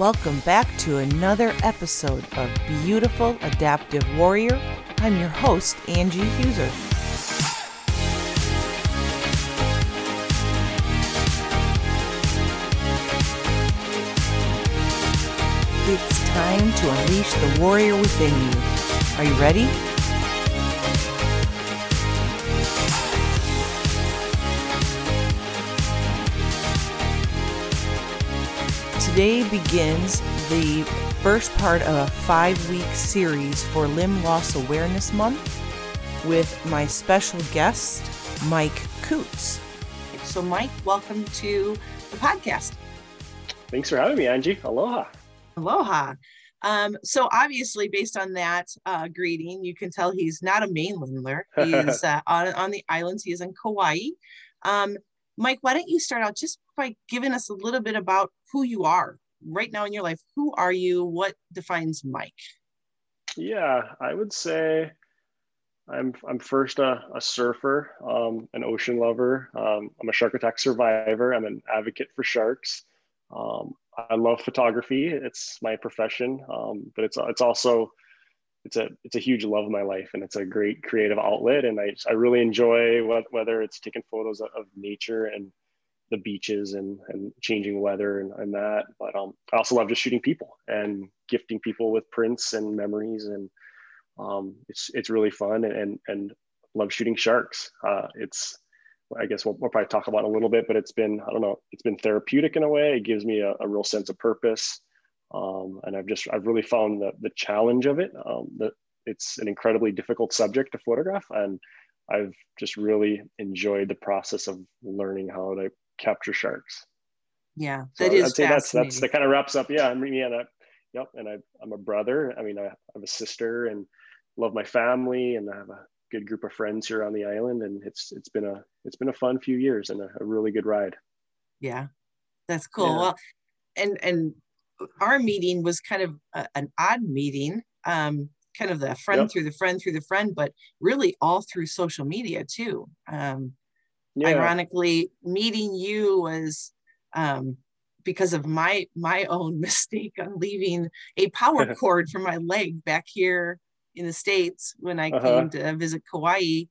Welcome back to another episode of Beautiful Adaptive Warrior. I'm your host, Angie Huser. It's time to unleash the warrior within you. Are you ready? Today begins the first part of a five week series for Limb Loss Awareness Month with my special guest, Mike Coots. So, Mike, welcome to the podcast. Thanks for having me, Angie. Aloha. Aloha. Um, so obviously, based on that uh, greeting, you can tell he's not a mainlander. He's uh, on, on the islands. He is in Kauai. Um, Mike, why don't you start out just by giving us a little bit about who you are right now in your life? Who are you? What defines Mike? Yeah, I would say I'm I'm first a, a surfer, um, an ocean lover. Um, I'm a shark attack survivor. I'm an advocate for sharks. Um, I love photography. It's my profession, um, but it's it's also it's a it's a huge love of my life, and it's a great creative outlet. And I I really enjoy what, whether it's taking photos of nature and the beaches and and changing weather and, and that. But um, I also love just shooting people and gifting people with prints and memories, and um, it's it's really fun and and, and love shooting sharks. Uh, it's I guess we'll, we'll, probably talk about a little bit, but it's been, I don't know, it's been therapeutic in a way. It gives me a, a real sense of purpose. Um, and I've just, I've really found the, the challenge of it, um, that it's an incredibly difficult subject to photograph. And I've just really enjoyed the process of learning how to capture sharks. Yeah, that so is I'd say that's, that's, that kind of wraps up. Yeah. I'm, yeah, and I, yep. And I, I'm a brother. I mean, I have a sister and love my family and I have a good group of friends here on the island, and it's it's been a it's been a fun few years and a, a really good ride. Yeah, that's cool. Yeah. Well, and and our meeting was kind of a, an odd meeting. Um, kind of the friend yep. through the friend through the friend, but really all through social media too. Um, yeah. Ironically, meeting you was um, because of my my own mistake on leaving a power cord for my leg back here in the states when I uh-huh. came to visit Kauai,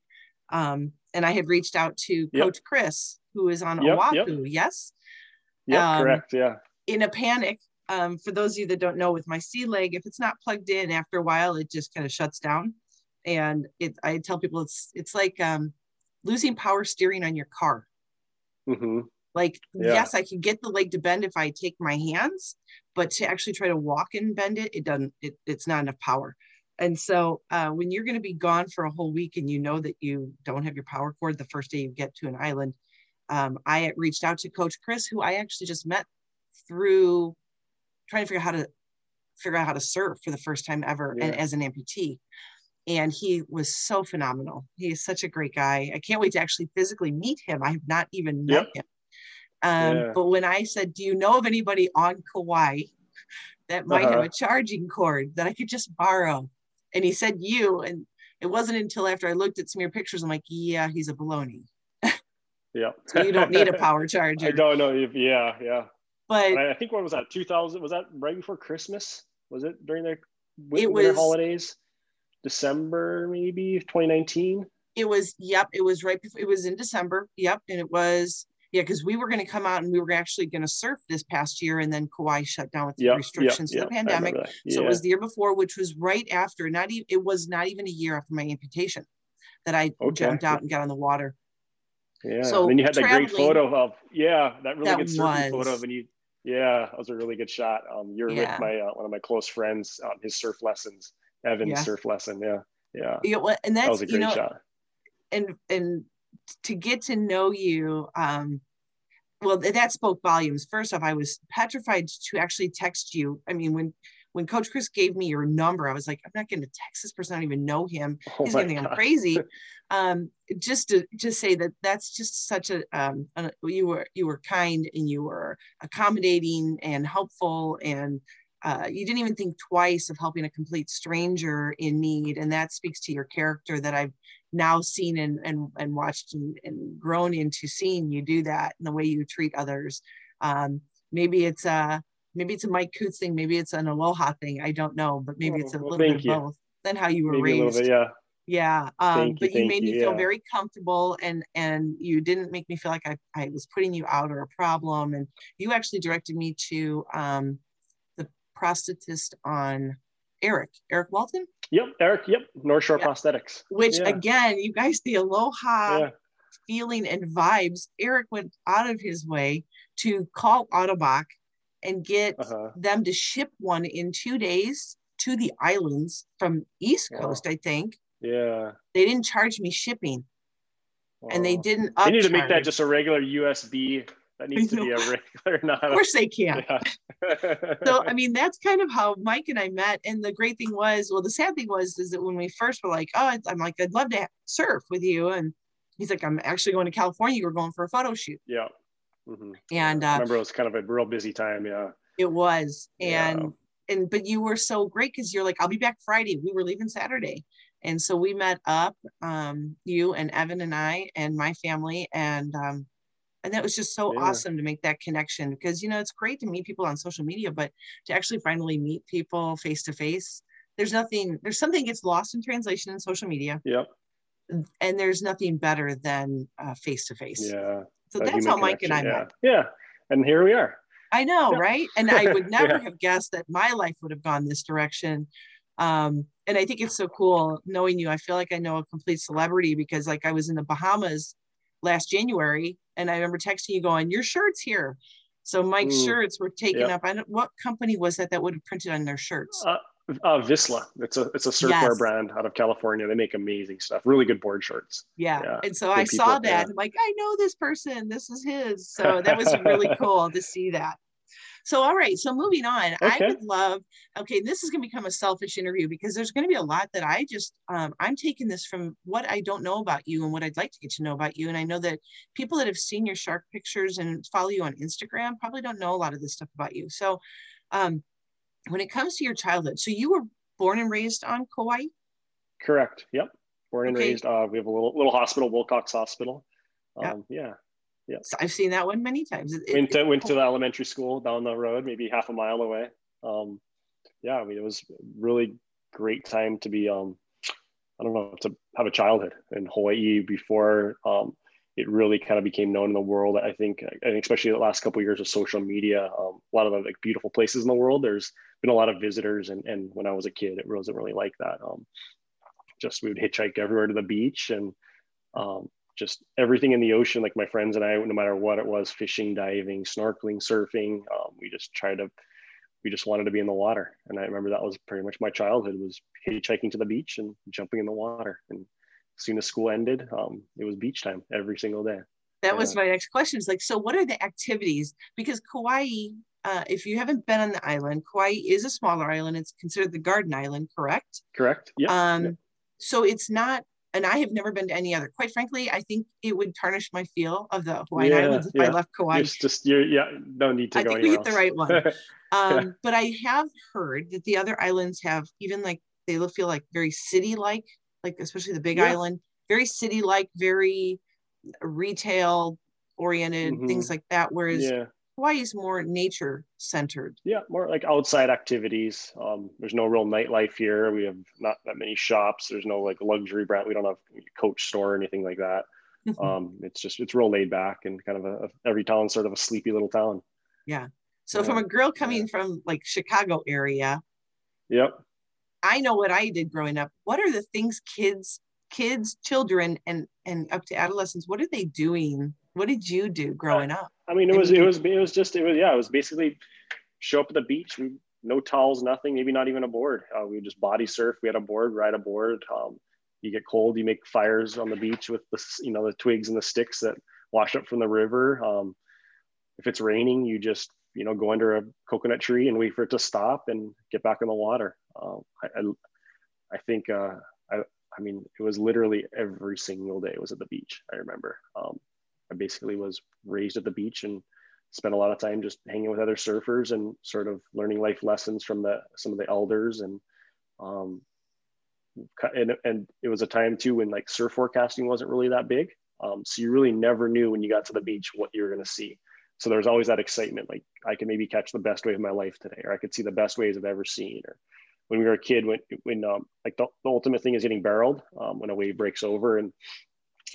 um, and I had reached out to yep. Coach Chris, who is on yep, Oahu. Yep. Yes. Yeah, um, correct. Yeah. In a panic, um, for those of you that don't know, with my C-Leg, if it's not plugged in, after a while it just kind of shuts down. And it, I tell people it's it's like um, losing power steering on your car. Mm-hmm. Like, yeah. yes, I can get the leg to bend if I take my hands, but to actually try to walk and bend it, it doesn't. It, it's not enough power. And so uh, when you're going to be gone for a whole week and you know that you don't have your power cord the first day you get to an island, um, I reached out to Coach Chris, who I actually just met through trying to figure out how to figure out how to surf for the first time ever yeah. and as an amputee. And he was so phenomenal. He is such a great guy. I can't wait to actually physically meet him. I have not even met yep. him. Um, yeah. But when I said, Do you know of anybody on Kauai that might uh-huh. have a charging cord that I could just borrow? and he said you and it wasn't until after i looked at some of your pictures i'm like yeah he's a below knee yeah so you don't need a power charger i don't know if yeah yeah but i think what was that 2000 was that right before christmas was it during the winter, was, holidays december maybe 2019 it was yep it was right before it was in december yep and it was yeah, because we were going to come out and we were actually going to surf this past year, and then Kauai shut down with the yep, restrictions yep, of the yep, pandemic. Yeah. So it was the year before, which was right after. Not even it was not even a year after my amputation that I okay. jumped out and got on the water. Yeah. So and then you had that great photo of yeah, that really that good surfing was, photo of and you. Yeah, that was a really good shot. Um, you're yeah. with my uh, one of my close friends on his surf lessons, Evan's yeah. surf lesson. Yeah, yeah. Yeah, and that's that was a great you know, shot. And and to get to know you um well that spoke volumes first off i was petrified to actually text you i mean when when coach chris gave me your number i was like i'm not going to text this person i don't even know him oh he's going to think i'm crazy um, just to just say that that's just such a, um, a, you were you were kind and you were accommodating and helpful and uh, you didn't even think twice of helping a complete stranger in need and that speaks to your character that i've now seen and and, and watched and, and grown into seeing you do that and the way you treat others um, maybe it's uh maybe it's a Mike Coots thing, maybe it's an Aloha thing. I don't know, but maybe it's a Oh, well, little bit of you. both. Than how you were Maybe a raised. bit, yeah. Yeah. Um, you, but you made me feel yeah. very comfortable and and you didn't make me feel like I, I was putting you out or a problem. And you actually directed me to um prosthetist on Eric, Eric Walton, Yep, Eric. Yep, North Shore Yeah. Prosthetics. which Yeah. again, you guys, the aloha Yeah, feeling and vibes, Eric went out of his way to call Ottobock and get uh-huh. them to ship one in two days to the islands from East Wow. Coast, I think. yeah. They didn't charge me shipping and they didn't They need to make that just a regular USB. That needs to be a regular, not of course they can. yeah. So I mean that's kind of how Mike and I met. And the great thing was, well, the sad thing was is that when we first were like, oh, I'm like, I'd love to surf with you. And he's like, I'm actually going to California. We're going for a photo shoot. yeah. Mhm. And I uh, remember it was kind of a real busy time. Yeah. it was. Yeah. And and but you were so great because you're like, I'll be back Friday. We were leaving Saturday. And so we met up, um, you and Evan and I and my family. And um, and that was just so Yeah. awesome to make that connection because you know it's great to meet people on social media, but to actually finally meet people face to face, there's nothing, there's something gets lost in translation in social media, Yep. and there's nothing better than face to face. Yeah. So that that's how Mike and I connection, met. Yeah. Yeah. And here we are. I know, Yeah. right? And I would never Yeah. have guessed that my life would have gone this direction. Um, and I think it's so cool knowing you. I feel like I know a complete celebrity because, like, I was in the Bahamas last January, and I remember texting you going, "Your shirt's here." So Mike's Mm. shirts were taken Yep. up. I don't. What company was that that would have printed on their shirts? Uh, uh, Vissla. It's a it's a surfwear Yes. brand out of California. They make amazing stuff. Really good board shirts. yeah. yeah, And so good I saw that. yeah. I'm like, I know this person. This is his. So that was really cool to see that. So, all right. So, moving on, I would love, okay, this is going to become a selfish interview because there's going to be a lot that I just, um, I'm taking this from what I don't know about you and what I'd like to get to know about you. And I know that people that have seen your shark pictures and follow you on Instagram probably don't know a lot of this stuff about you. So, um, when it comes to your childhood, so you were born and raised on Kauai? Correct. Yep. Born and Okay. raised. Uh, we have a little little hospital, Wilcox Hospital. Um, yeah. So I've seen that one many times. It- it- Went to went to the elementary school down the road, maybe half a mile away. Um, yeah, I mean it was really great time to be um, I don't know, to have a childhood in Hawaii before um, it really kind of became known in the world. I think, and especially the last couple of years of social media, um, a lot of the like beautiful places in the world. There's been a lot of visitors, and and when I was a kid, it wasn't really like that. Um, just we would hitchhike everywhere to the beach and um, just everything in the ocean. Like my friends and I, no matter what it was, fishing, diving, snorkeling, surfing, um, we just tried to. We just wanted to be in the water, and I remember that was pretty much my childhood was hitchhiking to the beach and jumping in the water. And as soon as school ended, um, it was beach time every single day. that was my next question is like so what are the activities because kauai uh, if you haven't been on the island kauai is a smaller island it's considered the garden island correct Correct? Yeah. um yep. so it's not and i have never been to any other quite frankly i think it would tarnish my feel of the hawaiian Yeah, islands if i left kauai You're just you're yeah. No need to I go think we hit the right one. um but i have heard that the other islands have even like they look feel like very city like like especially the big Yeah. island very city like very retail oriented things Mhm. like that whereas yeah. Hawaii is more nature centered Yeah, more like outside activities. Um, there's no real nightlife here. We have not that many shops. There's no like luxury brand. We don't have a Coach store or anything like that. Um, it's just it's real laid back and kind of a, a- every town's sort of a sleepy little town. Yeah. So from a girl coming from like chicago area Yep. i know what i did growing up what are the things kids kids children and and up to adolescents what are they doing what did you do growing up I mean, it was it was it was just it was yeah it was basically show up at the beach. We no towels, nothing. Maybe not even a board. Uh, we just body surf. We had a board, ride a board. Um, you get cold, you make fires on the beach with the you know the twigs and the sticks that wash up from the river. Um, if it's raining, you just you know go under a coconut tree and wait for it to stop and get back in the water. Um, I, I I think uh, I I mean it was literally every single day was at the beach. I remember. Um, I basically was raised at the beach and spent a lot of time just hanging with other surfers and sort of learning life lessons from the some of the elders and um and, and it was a time too when like surf forecasting wasn't really that big um, so you really never knew when you got to the beach what you were going to see so there's always that excitement, like I can maybe catch the best wave of my life today, or I could see the best waves I've ever seen. Or when we were a kid, when when um, like the, the ultimate thing is getting barreled um, when a wave breaks over, and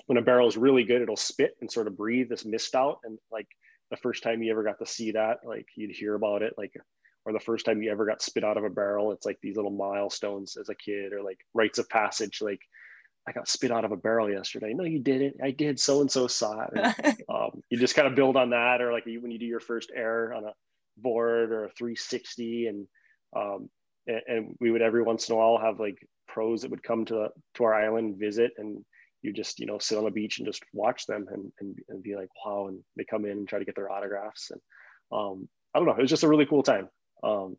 when a barrel is really good, it'll spit and sort of breathe this mist out, and like the first time you ever got to see that, like you'd hear about it, like or the first time you ever got spit out of a barrel, it's like these little milestones as a kid, or like rites of passage, like I got spit out of a barrel yesterday. No, you didn't. I did. So and so saw it. And, um, you just kind of build on that, or like when you do your first air on a board or a 360, and um, and, and we would every once in a while have like pros that would come to to our island visit, and you just you know sit on the beach and just watch them and and, and be like wow, and they come in and try to get their autographs, and um, I don't know, it was just a really cool time. Um,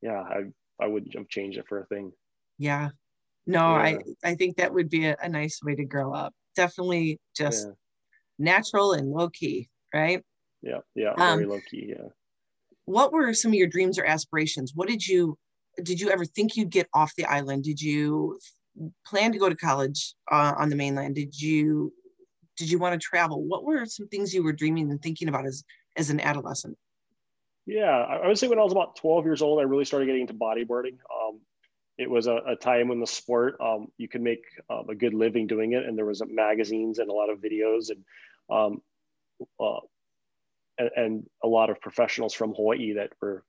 yeah, I I wouldn't have changed it for a thing. Yeah, no yeah. i i think that would be a, a, nice way to grow up definitely just yeah. natural and low key right yeah yeah um, very low key yeah what were some of your dreams or aspirations what did you did you ever think you'd get off the island did you plan to go to college uh, on the mainland. Did you did you want to travel? What were some things you were dreaming and thinking about as as an adolescent? Yeah i would say when i was about 12 years old i really started getting into bodyboarding. Um, it was a, a time when the sport um, you could make um, a good living doing it, and there was magazines and a lot of videos and um, uh, and, a lot of professionals from Hawaii that were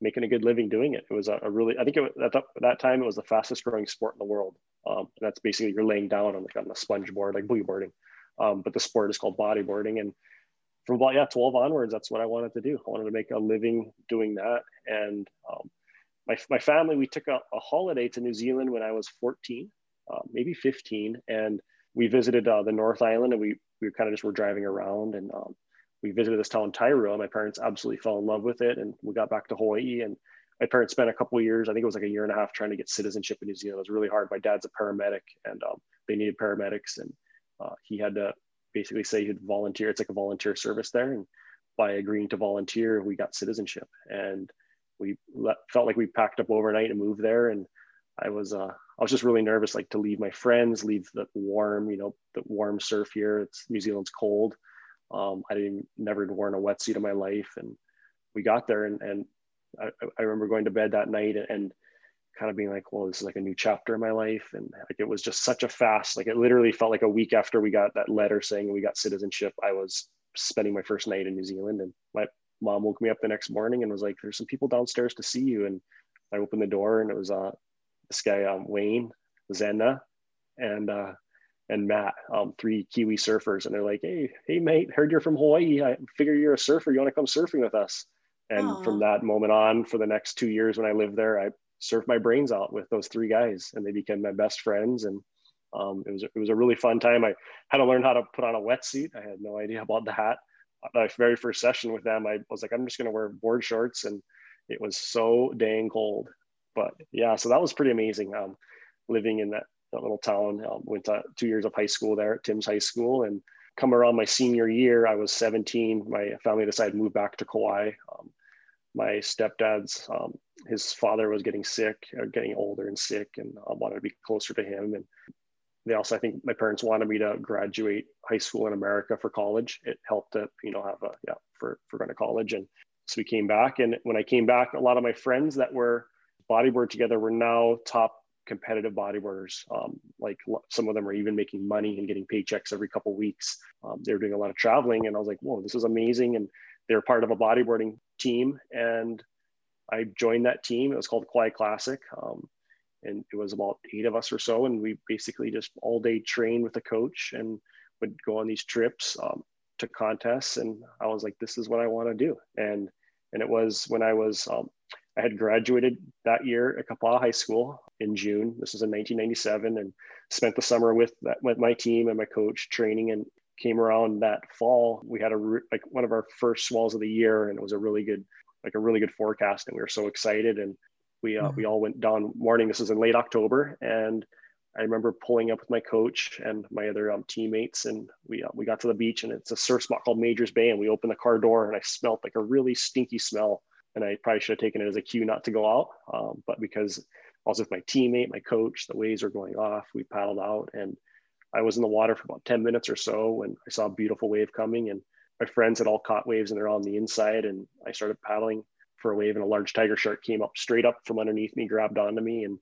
making a good living doing it. It was a, a really I think it, at, that time it was the fastest growing sport in the world. Um, that's basically you're laying down on like on a sponge board like boogie boarding, um, but the sport is called bodyboarding and from about yeah 12 onwards that's what i wanted to do i wanted to make a living doing that and um, my, my family, we took a, a, holiday to New Zealand when I was 14, uh, maybe 15. And we visited uh, the North Island and we, we kind of just were driving around and um, we visited this town, Tairua. My parents absolutely fell in love with it. And we got back to Hawaii and my parents spent a couple years, I think it was like a year and a half trying to get citizenship in New Zealand. It was really hard. My dad's a paramedic and um, they needed paramedics and uh, he had to basically say he'd volunteer. It's like a volunteer service there. And by agreeing to volunteer, we got citizenship. And we let, felt like we packed up overnight and moved there. And I was, uh, I was just really nervous, like to leave my friends, leave the warm, you know, the warm surf here. It's New Zealand's cold. Um, I didn't never worn a wetsuit in my life, and we got there, and and I, I remember going to bed that night and, and kind of being like, well, this is like a new chapter in my life, and like it was just such a fast, like it literally felt like a week after we got that letter saying we got citizenship. I was spending my first night in New Zealand, and my mom woke me up the next morning and was like, "There's some people downstairs to see you." And I opened the door and it was uh, this guy um, Wayne Zenna and uh, and Matt, um, three Kiwi surfers, and they're like, "Hey, hey, mate, heard you're from Hawaii. I figure you're a surfer. You want to come surfing with us?" And Aww. from that moment on, for the next two years when I lived there, I surfed my brains out with those three guys, and they became my best friends. And um, it was it was a really fun time. I had to learn how to put on a wetsuit. I had no idea about that my very first session with them, I was like, I'm just going to wear board shorts. And it was so dang cold. But yeah, so that was pretty amazing. Um, living in that, that little town, um, went to two years of high school there at Thames High School. And come around my senior year, I was 17. My family decided to move back to Kauai. Um, my stepdad's, um, his father was getting sick, or getting older and sick, and I wanted to be closer to him. And they also, I think my parents wanted me to graduate high school in America for college. It helped to, you know, have a, yeah, for, for going to college. And so we came back. And when I came back, a lot of my friends that were bodyboard together were now top competitive bodyboarders. Um, like some of them are even making money and getting paychecks every couple weeks. Um, they were doing a lot of traveling. And I was like, whoa, this is amazing. And they're part of a bodyboarding team. And I joined that team. It was called Quiet Classic. Um, and it was about eight of us or so and we basically just all day trained with a coach and would go on these trips um, to contests and i was like this is what i want to do and and it was when i was um, i had graduated that year at kapaa high school in june this was in 1997 and spent the summer with that with my team and my coach training and came around that fall we had a like one of our first swells of the year and it was a really good like a really good forecast and we were so excited and we uh, mm-hmm. we all went down morning. This was in late October, and I remember pulling up with my coach and my other um, teammates, and we uh, we got to the beach, and it's a surf spot called Majors Bay, and we opened the car door, and I smelled like a really stinky smell, and I probably should have taken it as a cue not to go out, um, but because was with my teammate, my coach, the waves were going off, we paddled out, and I was in the water for about ten minutes or so when I saw a beautiful wave coming, and my friends had all caught waves and they're on the inside. And I started paddling for a wave and a large tiger shark came up straight up from underneath me, grabbed onto me. And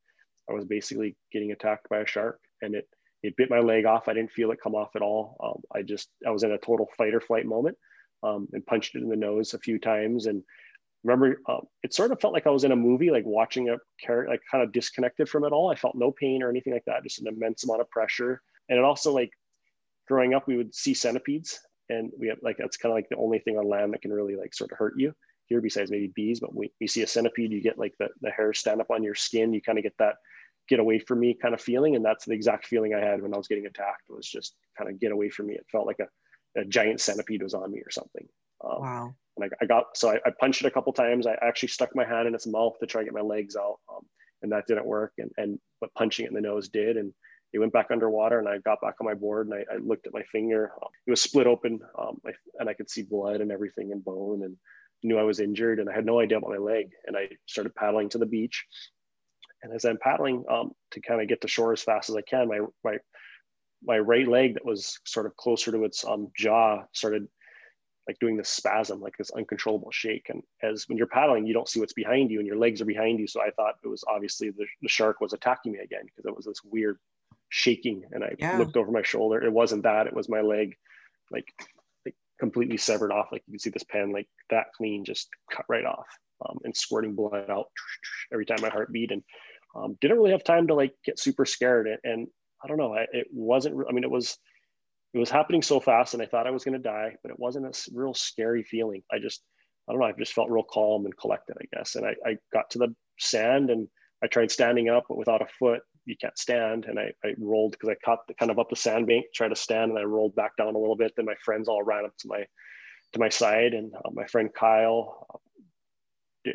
I was basically getting attacked by a shark and it, it bit my leg off. I didn't feel it come off at all. Um, I just, I was in a total fight or flight moment um, and punched it in the nose a few times. And remember, uh, it sort of felt like I was in a movie, like watching a character, like kind of disconnected from it all. I felt no pain or anything like that, just an immense amount of pressure. And it also like growing up, we would see centipedes and we have like, that's kind of like the only thing on land that can really like sort of hurt you here besides maybe bees, but we, you see a centipede, you get like the, the hair stand up on your skin. You kind of get that get away from me kind of feeling. And that's the exact feeling I had when I was getting attacked was just kind of get away from me. It felt like a, a giant centipede was on me or something. Um, wow. And I, I, got, so I, I, punched it a couple times. I actually stuck my hand in its mouth to try to get my legs out. Um, and that didn't work. And, and, but punching it in the nose did. And it went back underwater and I got back on my board and I, I looked at my finger. Um, it was split open um, and I could see blood and everything and bone and knew I was injured and I had no idea about my leg. And I started paddling to the beach. And as I'm paddling um, to kind of get to shore as fast as I can, my, my, my right leg that was sort of closer to its um, jaw started like doing this spasm, like this uncontrollable shake. And as when you're paddling, you don't see what's behind you and your legs are behind you. So I thought it was obviously the, the shark was attacking me again because it was this weird shaking. And I yeah. looked over my shoulder. It wasn't that, it was my leg like, like completely severed off. Like you can see this pen like that clean, just cut right off um, and squirting blood out every time my heart beat. And um, didn't really have time to like get super scared. And, and I don't know, it wasn't, I mean, it was, it was happening so fast and I thought I was going to die, but it wasn't a real scary feeling. I just, I don't know, I just felt real calm and collected, I guess. And I, I got to the sand and I tried standing up, but without a foot, you can't stand. And I, I rolled because I caught the, kind of up the sandbank, tried to stand, and I rolled back down a little bit. Then my friends all ran up to my to my side, and uh, my friend Kyle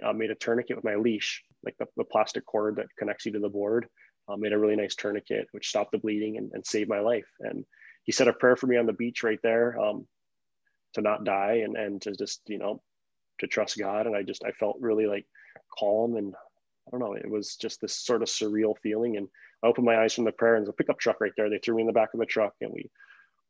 uh, made a tourniquet with my leash, like the, the plastic cord that connects you to the board. Uh, made a really nice tourniquet, which stopped the bleeding and, and saved my life. And he said a prayer for me on the beach right there um, to not die and, and to just, you know, to trust God. And I just, I felt really like calm and I don't know, it was just this sort of surreal feeling. And I opened my eyes from the prayer and there's a pickup truck right there. They threw me in the back of the truck and we,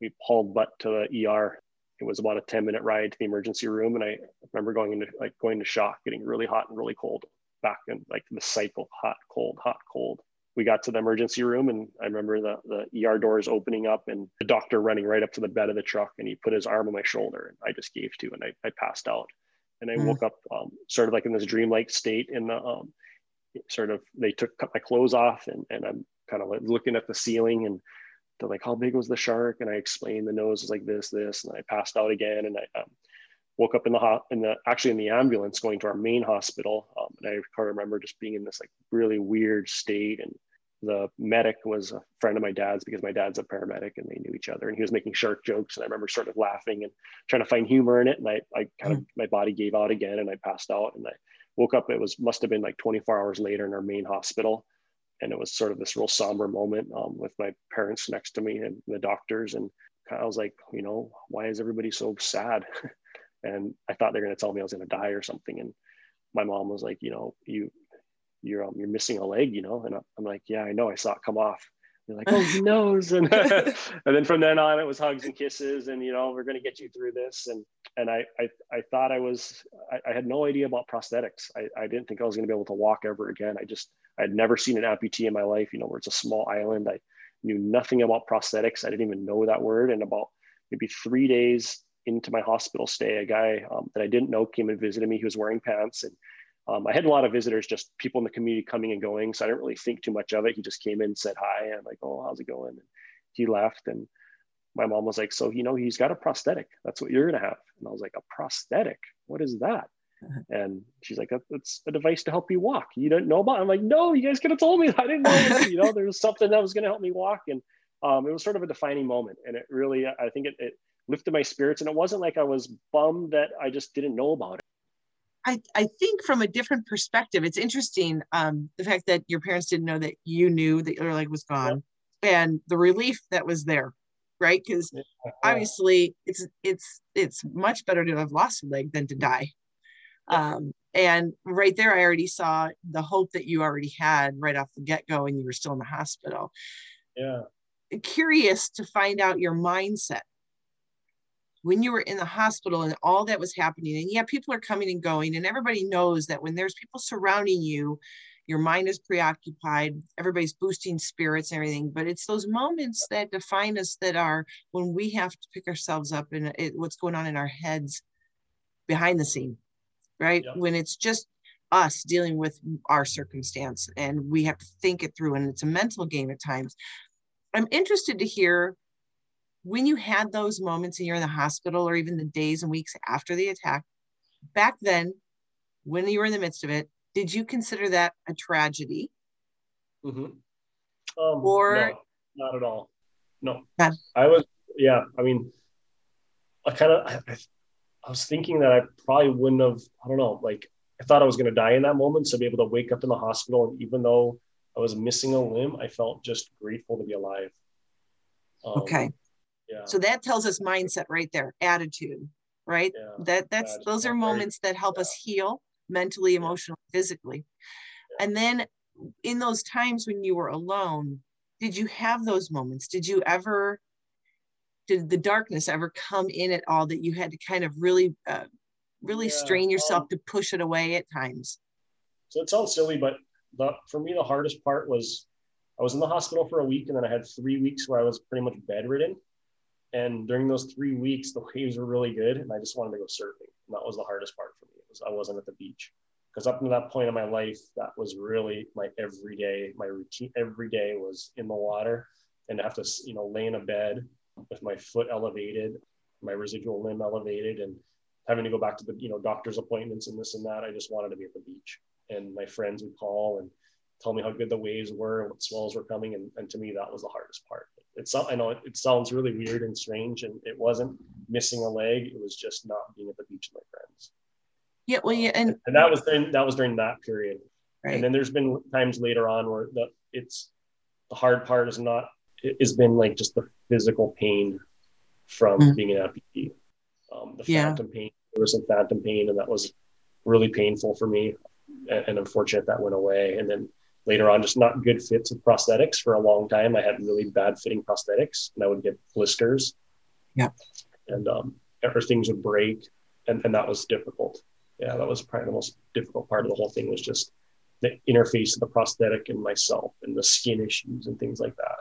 we hauled butt to the ER. It was about a 10 minute ride to the emergency room. And I remember going into like going to shock, getting really hot and really cold back in like the cycle, hot, cold, hot, cold we got to the emergency room and I remember the, the ER doors opening up and the doctor running right up to the bed of the truck and he put his arm on my shoulder and I just gave to and I, I passed out. And I mm. woke up um, sort of like in this dreamlike state in the um, sort of, they took cut my clothes off and, and I'm kind of like looking at the ceiling and they're like, how big was the shark? And I explained the nose was like this, this, and I passed out again. And I um, woke up in the hot in the actually in the ambulance going to our main hospital um, and i can remember just being in this like really weird state and the medic was a friend of my dad's because my dad's a paramedic and they knew each other. And he was making shark jokes and i remember sort of laughing and trying to find humor in it. And i, I kind of my body gave out again and i passed out and i woke up. It was must have been like 24 hours later in our main hospital. And it was sort of this real somber moment um, with my parents next to me and the doctors. And i was like you know why is everybody so sad? And I thought they were going to tell me I was going to die or something. And my mom was like, you know, you you're um, you're missing a leg, you know. And I'm like, yeah, I know. I saw it come off. They're like, oh, he knows. And and then from then on, it was hugs and kisses, and you know, we're going to get you through this. And and I I, I thought I was I, I had no idea about prosthetics. I, I didn't think I was going to be able to walk ever again. I just I had never seen an amputee in my life. You know, where it's a small island. I knew nothing about prosthetics. I didn't even know that word. And about maybe three days into my hospital stay, a guy um, that I didn't know came and visited me. He was wearing pants, and um, I had a lot of visitors, just people in the community coming and going. So I didn't really think too much of it. He just came in, said hi, and I'm like, "Oh, how's it going?" And he left, and my mom was like, "So you know, he's got a prosthetic. That's what you're gonna have." And I was like, "A prosthetic? What is that?" And she's like, "That's a device to help you walk. You didn't know about?" It? I'm like, "No, you guys could have told me. I didn't know. you know, there was something that was gonna help me walk." And um, it was sort of a defining moment, and it really, I think it, it lifted my spirits. And it wasn't like I was bummed that I just didn't know about it. I, I think from a different perspective, it's interesting um, the fact that your parents didn't know that you knew that your leg was gone yeah. and the relief that was there, right? Because yeah. obviously it's it's it's much better to have lost a leg than to die. Yeah. Um, and right there, I already saw the hope that you already had right off the get go, and you were still in the hospital. Yeah. Curious to find out your mindset when you were in the hospital and all that was happening and yeah people are coming and going and everybody knows that when there's people surrounding you your mind is preoccupied everybody's boosting spirits and everything but it's those moments that define us that are when we have to pick ourselves up and it, what's going on in our heads behind the scene right yeah. when it's just us dealing with our circumstance and we have to think it through and it's a mental game at times i'm interested to hear when you had those moments and you're in the hospital or even the days and weeks after the attack, back then, when you were in the midst of it, did you consider that a tragedy? Mm-hmm. Um, or no, not at all. No, not- I was, yeah. I mean, I kind of, I, I was thinking that I probably wouldn't have, I don't know, like I thought I was going to die in that moment. So be able to wake up in the hospital. And even though I was missing a limb, I felt just grateful to be alive. Um, okay. So that tells us mindset right there, attitude, right? Yeah. That that's those are moments that help yeah. us heal mentally, emotionally, physically. And then in those times when you were alone, did you have those moments? Did you ever did the darkness ever come in at all that you had to kind of really uh, really strain yourself um, to push it away at times? So it sounds silly, but the, for me the hardest part was I was in the hospital for a week and then I had three weeks where I was pretty much bedridden. And during those three weeks, the waves were really good, and I just wanted to go surfing. And that was the hardest part for me. Was I wasn't at the beach because up to that point in my life, that was really my everyday, my routine. Every day was in the water, and have to you know lay in a bed with my foot elevated, my residual limb elevated, and having to go back to the you know doctor's appointments and this and that. I just wanted to be at the beach, and my friends would call and tell me how good the waves were and what swells were coming, and, and to me that was the hardest part it's I know it, it, sounds really weird and strange, and it wasn't missing a leg. It was just not being at the beach with my friends. Yeah, well, yeah, and and that was during that was during that period. Right. And then there's been times later on where the it's the hard part is not it has been like just the physical pain from mm. being an amputee. Um, the yeah. phantom pain. There was some phantom pain, and that was really painful for me. And, and unfortunate that went away. And then later on just not good fits with prosthetics for a long time. I had really bad fitting prosthetics and I would get blisters. Yeah. And um, or things would break and, and that was difficult. Yeah, that was probably the most difficult part of the whole thing was just the interface of the prosthetic and myself and the skin issues and things like that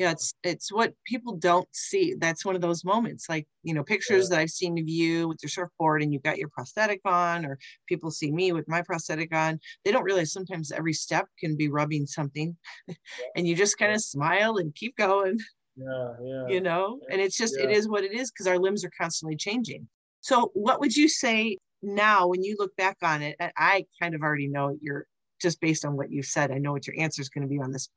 yeah it's it's what people don't see. That's one of those moments like you know pictures yeah. that i've seen of you with your surfboard and you've got your prosthetic on or people see me with my prosthetic on. They don't realize sometimes every step can be rubbing something yeah. and you just kind of smile and keep going yeah yeah. you know? And it's just it is what it is because our limbs are constantly changing. So what would you say now when you look back on it? I kind of already know you're just based on what you said i know what your answer is going to be on this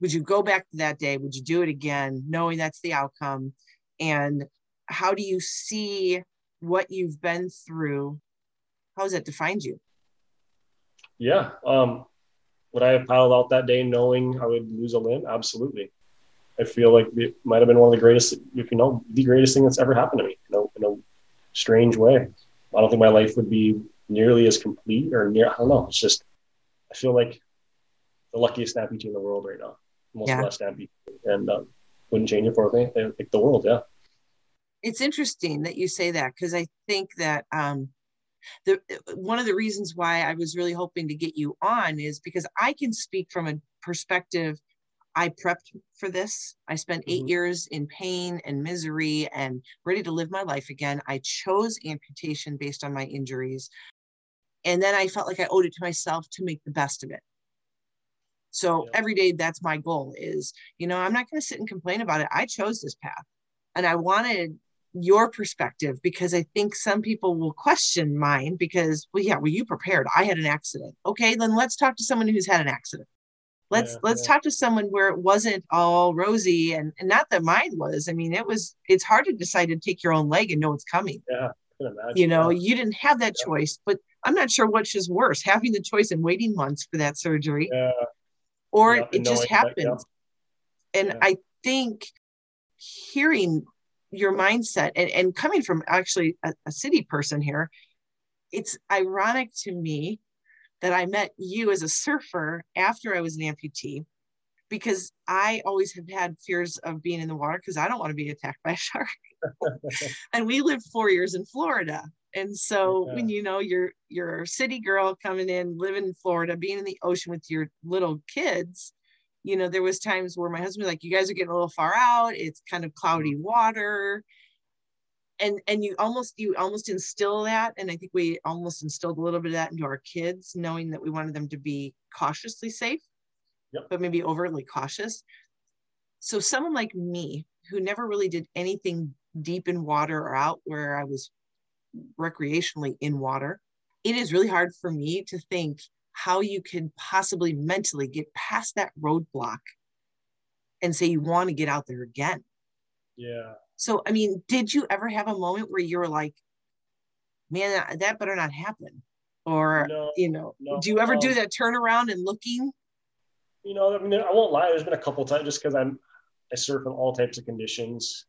would you go back to that day? Would you do it again knowing that's the outcome? And how do you see what you've been through? How has that defined you? Yeah um would i have paddled out that day knowing i would lose a limb absolutely. I feel like it might have been one of the greatest you know the greatest thing that's ever happened to me you know in a strange way. I don't think my life would be nearly as complete or near i don't know. It's just i feel like the luckiest amputee in the world right now yeah. and um, wouldn't change it for me. Like the world, yeah. It's interesting that you say that because I think that um, the one of the reasons why I was really hoping to get you on is because I can speak from a perspective. I prepped for this. I spent 8 mm-hmm. years in pain and misery and ready to live my life again. I chose amputation based on my injuries. And then I felt like I owed it to myself to make the best of it. So yeah. every day, that's my goal is, you know, I'm not going to sit and complain about it. I chose this path and I wanted your perspective because I think some people will question mine because, well, yeah, well, you prepared. I had an accident. Okay, then let's talk to someone who's had an accident. Let's yeah, let's yeah. talk to someone where it wasn't all rosy and, and not that mine was. I mean, it was it's hard to decide to take your own leg and know it's coming. Yeah. You know, you didn't have that choice, but I'm not sure which is worse, having the choice and waiting months for that surgery yeah or yeah, it just happens. Yeah. And. I think hearing your mindset and, and coming from actually a, a city person here, it's ironic to me that I met you as a surfer after I was an amputee. because I always have had fears of being in the water because I don't want to be attacked by a shark. and we lived four years in Florida. And so yeah. when you know you're you're a city girl coming in, living in Florida, being in the ocean with your little kids, you know, there was times where my husband was like, you guys are getting a little far out. It's kind of cloudy mm-hmm. water. And and you almost you almost instill that. And I think we almost instilled a little bit of that into our kids, knowing that we wanted them to be cautiously safe yep. but maybe overly cautious. So someone like me who never really did anything deep in water or out where I was recreationally in water, it is really hard for me to think how you can possibly mentally get past that roadblock and say you want to get out there again. Yeah. So, I mean, did you ever have a moment where you were like, man, that better not happen? Or, no, you know, no, do you ever do that turnaround and looking? you know, I mean, I won't lie. There's been a couple times just because I'm I surf in all types of conditions.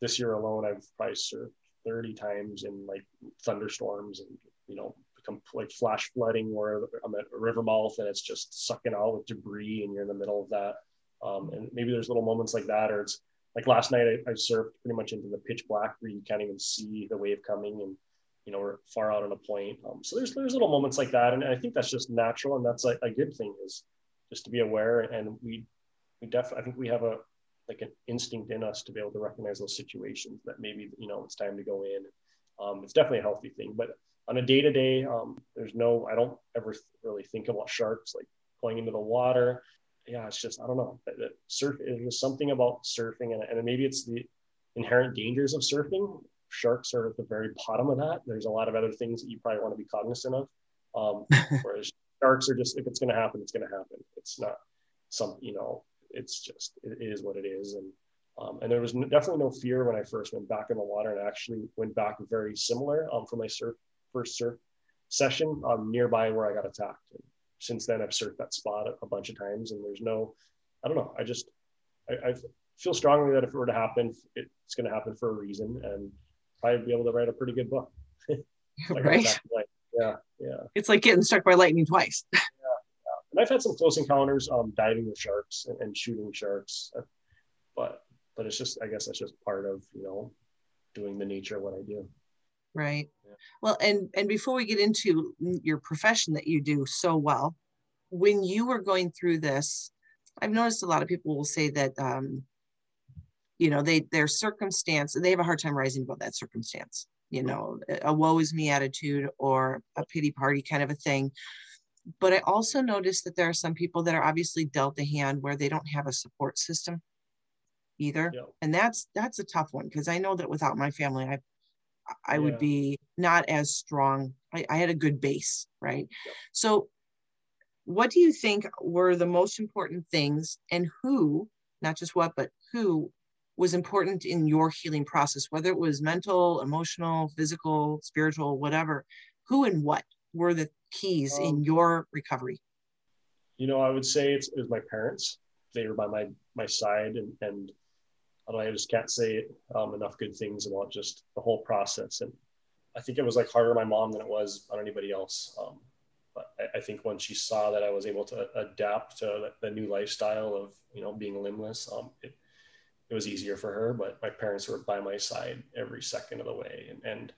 This year alone, I've probably surfed 30 times in like thunderstorms and you know become like flash flooding where I'm at a river mouth and it's just sucking out with debris and you're in the middle of that. Um, and maybe there's little moments like that, or it's like last night I, I surfed pretty much into the pitch black where you can't even see the wave coming and you know we're far out on a point. Um, so there's there's little moments like that, and I think that's just natural and that's like a good thing is just to be aware. And we, we definitely, I think we have a, like an instinct in us to be able to recognize those situations that maybe, you know, it's time to go in. Um, it's definitely a healthy thing, but on a day to day, there's no, I don't ever really think about sharks like going into the water. Yeah, it's just, I don't know. That, that surf, there's something about surfing and, and maybe it's the inherent dangers of surfing. Sharks are at the very bottom of that. There's a lot of other things that you probably want to be cognizant of. Um, whereas sharks are just if it's going to happen, it's going to happen. It's not some you know, it's just it is what it is. And um, and there was definitely no fear when I first went back in the water, and actually went back very similar um, for my surf first surf session um, nearby where I got attacked. And since then, I've surfed that spot a, a bunch of times, and there's no, I don't know, I just I, I feel strongly that if it were to happen, it's going to happen for a reason, and probably be able to write a pretty good book. like right. Yeah, yeah. It's like getting struck by lightning twice. And I've had some close encounters um, diving with sharks and, and shooting sharks, but but it's just I guess that's just part of you know doing the nature of what I do. Right. Yeah. Well, and and before we get into your profession that you do so well, when you were going through this, I've noticed a lot of people will say that um, you know they their circumstance they have a hard time rising above that circumstance you know, a woe is me attitude or a pity party kind of a thing. But I also noticed that there are some people that are obviously dealt a hand where they don't have a support system either. Yeah. And that's that's a tough one because I know that without my family, I I yeah. would be not as strong. I, I, had a good base, right? Yeah. So what do you think were the most important things and who, not just what, but who was important in your healing process, whether it was mental, emotional, physical, spiritual, whatever? Who and what were the keys um, in your recovery? You know, I would say it's, it was my parents. They were by my my side, and and I, I just can't say um, enough good things about just the whole process. And I think it was like harder on my mom than it was on anybody else. Um, but I, I, think when she saw that I was able to adapt to the, the new lifestyle of you know being limbless, um, it it was easier for her, but my parents were by my side every second of the way. And, and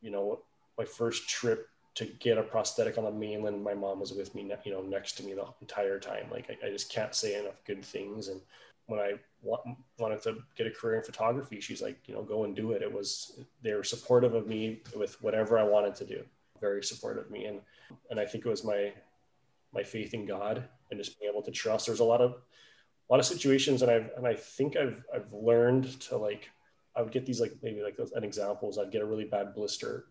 you know, my first trip to get a prosthetic on the mainland, my mom was with me, you know, next to me the entire time. Like I, I just can't say enough good things. And when I wa- wanted to get a career in photography, she's like, you know, go and do it. It was, they were supportive of me with whatever I wanted to do, very supportive of me. And, and I think it was my, my faith in God and just being able to trust. There's a lot of, a lot of situations and I've and I think I've I've learned to like I would get these like maybe like an examples I'd get a really bad blister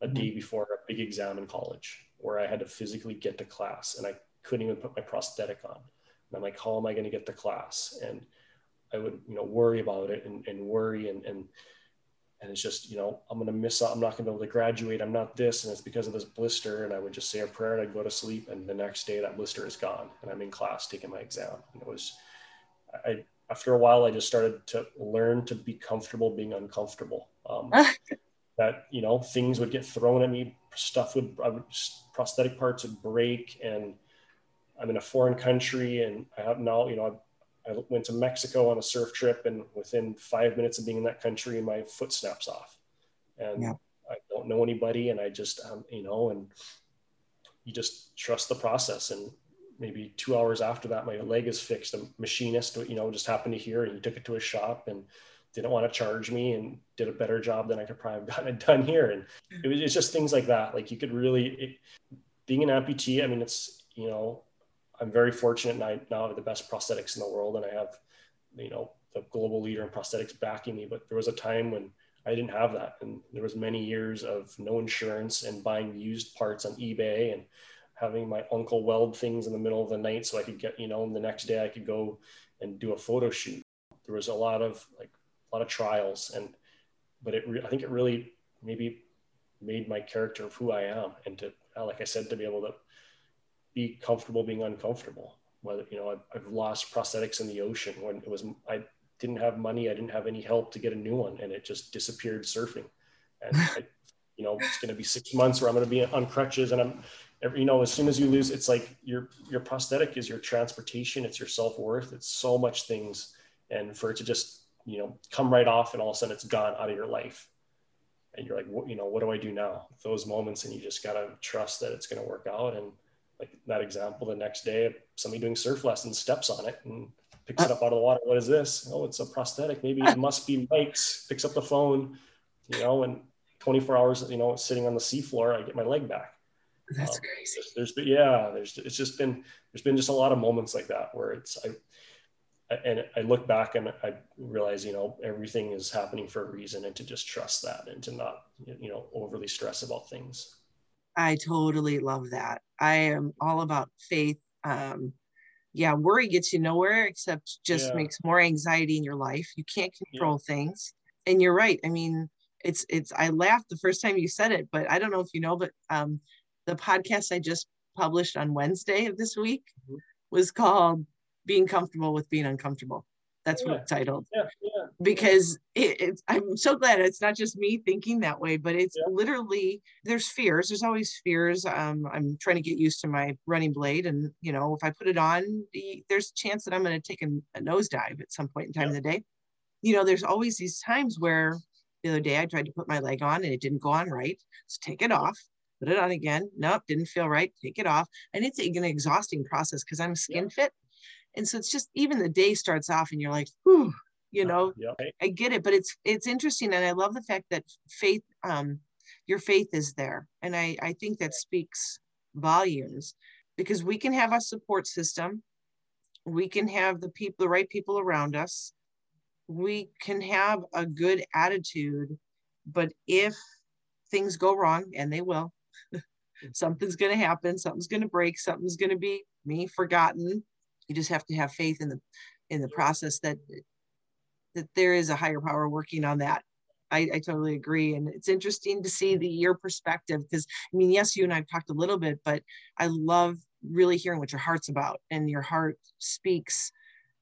a mm-hmm. day before a big exam in college where I had to physically get to class and I couldn't even put my prosthetic on. And I'm like how am I going to get to class? And I would you know worry about it and, and worry and and and it's just you know i'm going to miss out. I'm not going to be able to graduate. I'm not this. And it's because of this blister. And i would just say a prayer and i'd go to sleep. And the next day that blister is gone and i'm in class taking my exam. And it was I after a while I just started to learn to be comfortable being uncomfortable. Um, that you know things would get thrown at me, stuff would, would prosthetic parts would break, and I'm in a foreign country and I have now, you know, I, I went to Mexico on a surf trip and within five minutes of being in that country, my foot snaps off and yeah. I don't know anybody. And I just, um, you know, and you just trust the process. And maybe two hours after that, my leg is fixed. A machinist, you know, just happened to hear and he took it to a shop and didn't want to charge me and did a better job than I could probably have gotten it done here. And it was it's just things like that. Like you could really, it, being an amputee, I mean, it's, you know, I'm very fortunate and I now have the best prosthetics in the world and I have, you know, the global leader in prosthetics backing me. But there was a time when I didn't have that. And there was many years of no insurance and buying used parts on eBay and having my uncle weld things in the middle of the night so I could get, you know, the next day I could go and do a photo shoot. There was a lot of like a lot of trials and but it re- i think it really maybe made my character of who i am and to uh, like i said to be able to be comfortable being uncomfortable. Whether you know I've, I've lost prosthetics in the ocean when it was i didn't have money i didn't have any help to get a new one and it just disappeared surfing. And I, you know it's going to be six months where i'm going to be on crutches and i'm you know as soon as you lose it's like your your prosthetic is your transportation it's your self-worth it's so much things. And for it to just you know come right off and all of a sudden it's gone out of your life. And you're like what you know what do i do now? Those moments and you just got to trust that it's going to work out. And like that example the next day somebody doing surf lessons steps on it and picks it up out of the water. What is this? Oh it's a prosthetic. Maybe it must be mike's picks up the phone you know and 24 hours you know sitting on the seafloor i get my leg back. That's um, crazy. there's, there's yeah there's it's just been there's been just a lot of moments like that where it's i and I look back and I realize, you know, everything is happening for a reason and to just trust that and to not, you know, overly stress about things. I totally love that. I am all about faith. Um, yeah, worry gets you nowhere except just yeah. makes more anxiety in your life. You can't control yeah. things. And you're right. I mean, it's, it's, I laughed the first time you said it, but I don't know if you know, but um, the podcast I just published on Wednesday of this week mm-hmm. was called being comfortable with being uncomfortable. That's yeah. what it's titled. Yeah, yeah. Because it, it's, I'm so glad it's not just me thinking that way, but it's yeah. literally there's fears. There's always fears. Um, I'm trying to get used to my running blade, and you know, if I put it on, there's a chance that I'm going to take a, a nosedive at some point in time yeah. of the day. You know, there's always these times where the other day I tried to put my leg on and it didn't go on right. So take it off, put it on again. Nope, didn't feel right. Take it off, and it's an exhausting process because I'm skin fit and so it's just even the day starts off and you're like whew you know? i get it but it's it's interesting and i love the fact that faith um your faith is there and i i think that speaks volumes because we can have a support system we can have the people the right people around us we can have a good attitude but if things go wrong and they will something's going to happen something's going to break something's going to be me forgotten you just have to have faith in the in the process that that there is a higher power working on that I, I, totally agree. And it's interesting to see the your perspective because I mean, yes, you and I've talked a little bit, but I love really hearing what your heart's about and your heart speaks